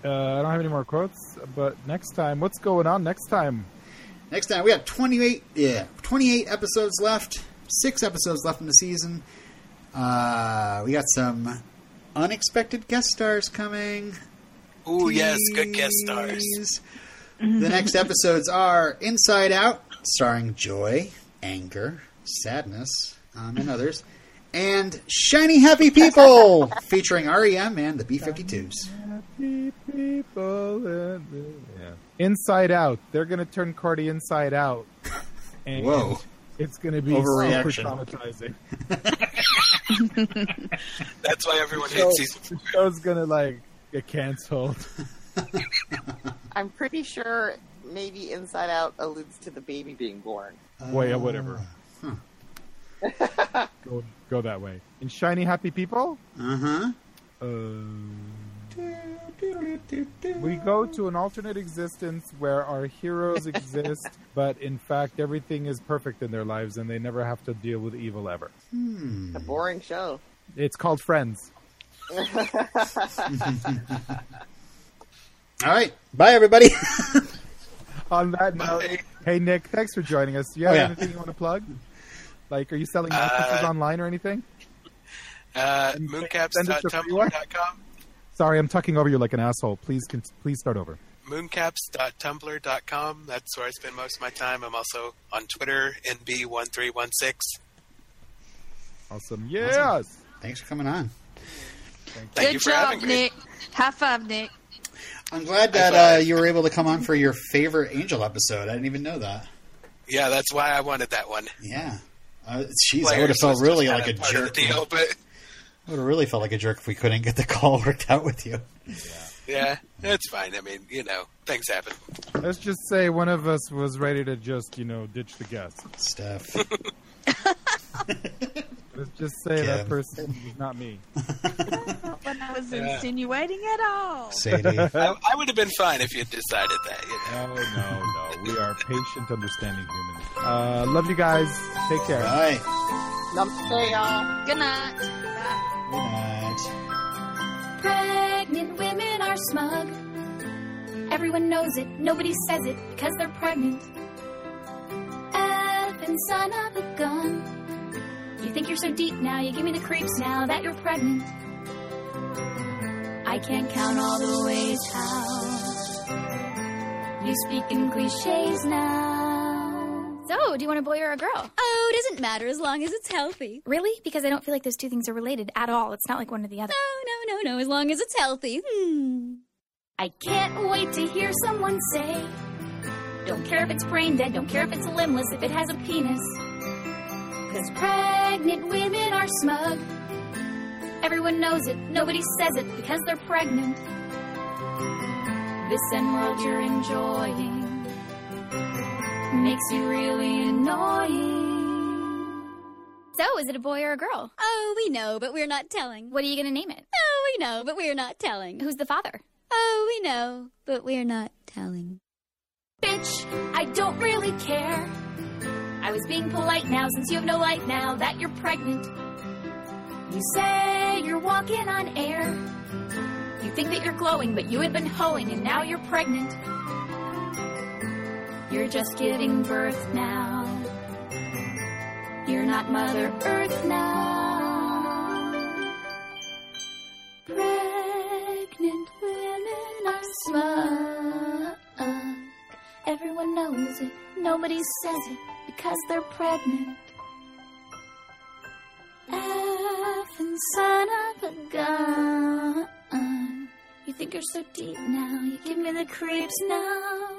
S1: Uh, I don't have any more quotes, but next time, what's going on next time?
S2: Next time we have 28, yeah, 28 episodes left. Six episodes left in the season. Uh, we got some unexpected guest stars coming.
S3: Oh, yes, good guest stars.
S2: The next episodes are Inside Out, starring Joy, Anger, Sadness, um, and others, and Shiny Happy People, featuring REM and the B 52s.
S1: Happy people. in Yeah. Inside Out. They're going to turn Cordy inside out. And
S2: Whoa.
S1: It's going to be super
S2: Overreaction.
S1: traumatizing.
S3: That's why everyone
S1: So,
S3: hates season
S1: the
S3: four.
S1: show's going to, like, get canceled.
S5: I'm pretty sure maybe Inside Out alludes to the baby being born.
S1: Well, yeah, whatever. Go, go that way. In Shiny Happy People,
S2: Uh huh.
S1: uh, we go to an alternate existence where our heroes exist, but in fact, everything is perfect in their lives and they never have to deal with evil ever.
S2: Hmm.
S5: A boring show.
S1: It's called Friends.
S2: All right. Bye, everybody.
S1: On that note, hey Nic, thanks for joining us. Do you have
S2: Oh, yeah.
S1: anything you want to plug? Like, are you selling mattresses
S3: Uh,
S1: online or anything?
S3: Uh,
S1: And send us the free one?
S3: mooncaps.tumblr.com.
S1: Sorry, I'm tucking over you like an asshole. Please, con- please start over.
S3: Mooncaps.tumblr.com. That's where I spend most of my time. I'm also on Twitter, NB1316.
S1: Awesome. Yes.
S2: Thanks for coming on.
S3: Thank
S4: Good
S3: you for
S4: job,
S3: having me.
S4: Nic. High five, Nic.
S2: I'm glad that
S3: High
S2: uh, you were able to come on for your favorite Angel episode. I didn't even know that.
S3: Yeah, that's why I wanted that one.
S2: Yeah. Uh, jeez, I would have felt really like a
S3: kinda part of
S2: jerk.
S3: The deal, but
S2: I would have really felt like a jerk if we couldn't get the call worked out with you.
S3: yeah, it's fine. I mean, you know, things happen.
S1: Let's just say one of us was ready to just, you know, ditch the guest.
S2: Steph.
S1: Let's just say that person is not me.
S4: Not what I was insinuating at all.
S2: Sadie.
S3: I, I would have been fine if you had decided that. You know?
S1: No, no, no. We are patient, understanding humans. Uh, love you guys. Take care.
S2: Bye.
S5: Namaste, y'all.
S4: Good night. Bye.
S2: Good night.
S6: Pregnant women are smug. Everyone knows it, nobody says it because they're pregnant. Effing son of a gun. You think you're so deep now, you give me the creeps now that you're pregnant. I can't count all the ways how you speak in cliches now.
S7: So, do you want a boy or a girl?
S8: Oh, it doesn't matter as long as it's healthy.
S7: Really? Because I don't feel like those two things are related at all. It's not like one or the other.
S8: No, no, no, no, as long as it's healthy. Hmm.
S6: I can't wait to hear someone say, Don't care if it's brain dead, don't care if it's limbless, if it has a penis. Cause pregnant women are smug. Everyone knows it, nobody says it because they're pregnant. This end world you're enjoying makes you really annoying.
S7: So, is it a boy or a girl?
S8: Oh, we know, but we're not telling.
S7: What are you going to name it?
S8: Oh, we know, but we're not telling.
S7: Who's the father?
S8: Oh, we know, but we're not telling.
S6: Bitch, I don't really care. I was being polite now since you have no life now that you're pregnant. You say you're walking on air. You think that you're glowing, but you had been hoeing and now you're pregnant. You're just giving birth now. You're not Mother Earth now. Pregnant women are smug. Everyone knows it, nobody says it because they're pregnant. Effing son of a gun. You think you're so deep now, you give me the creeps now.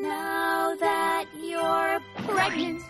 S6: Now that you're pregnant.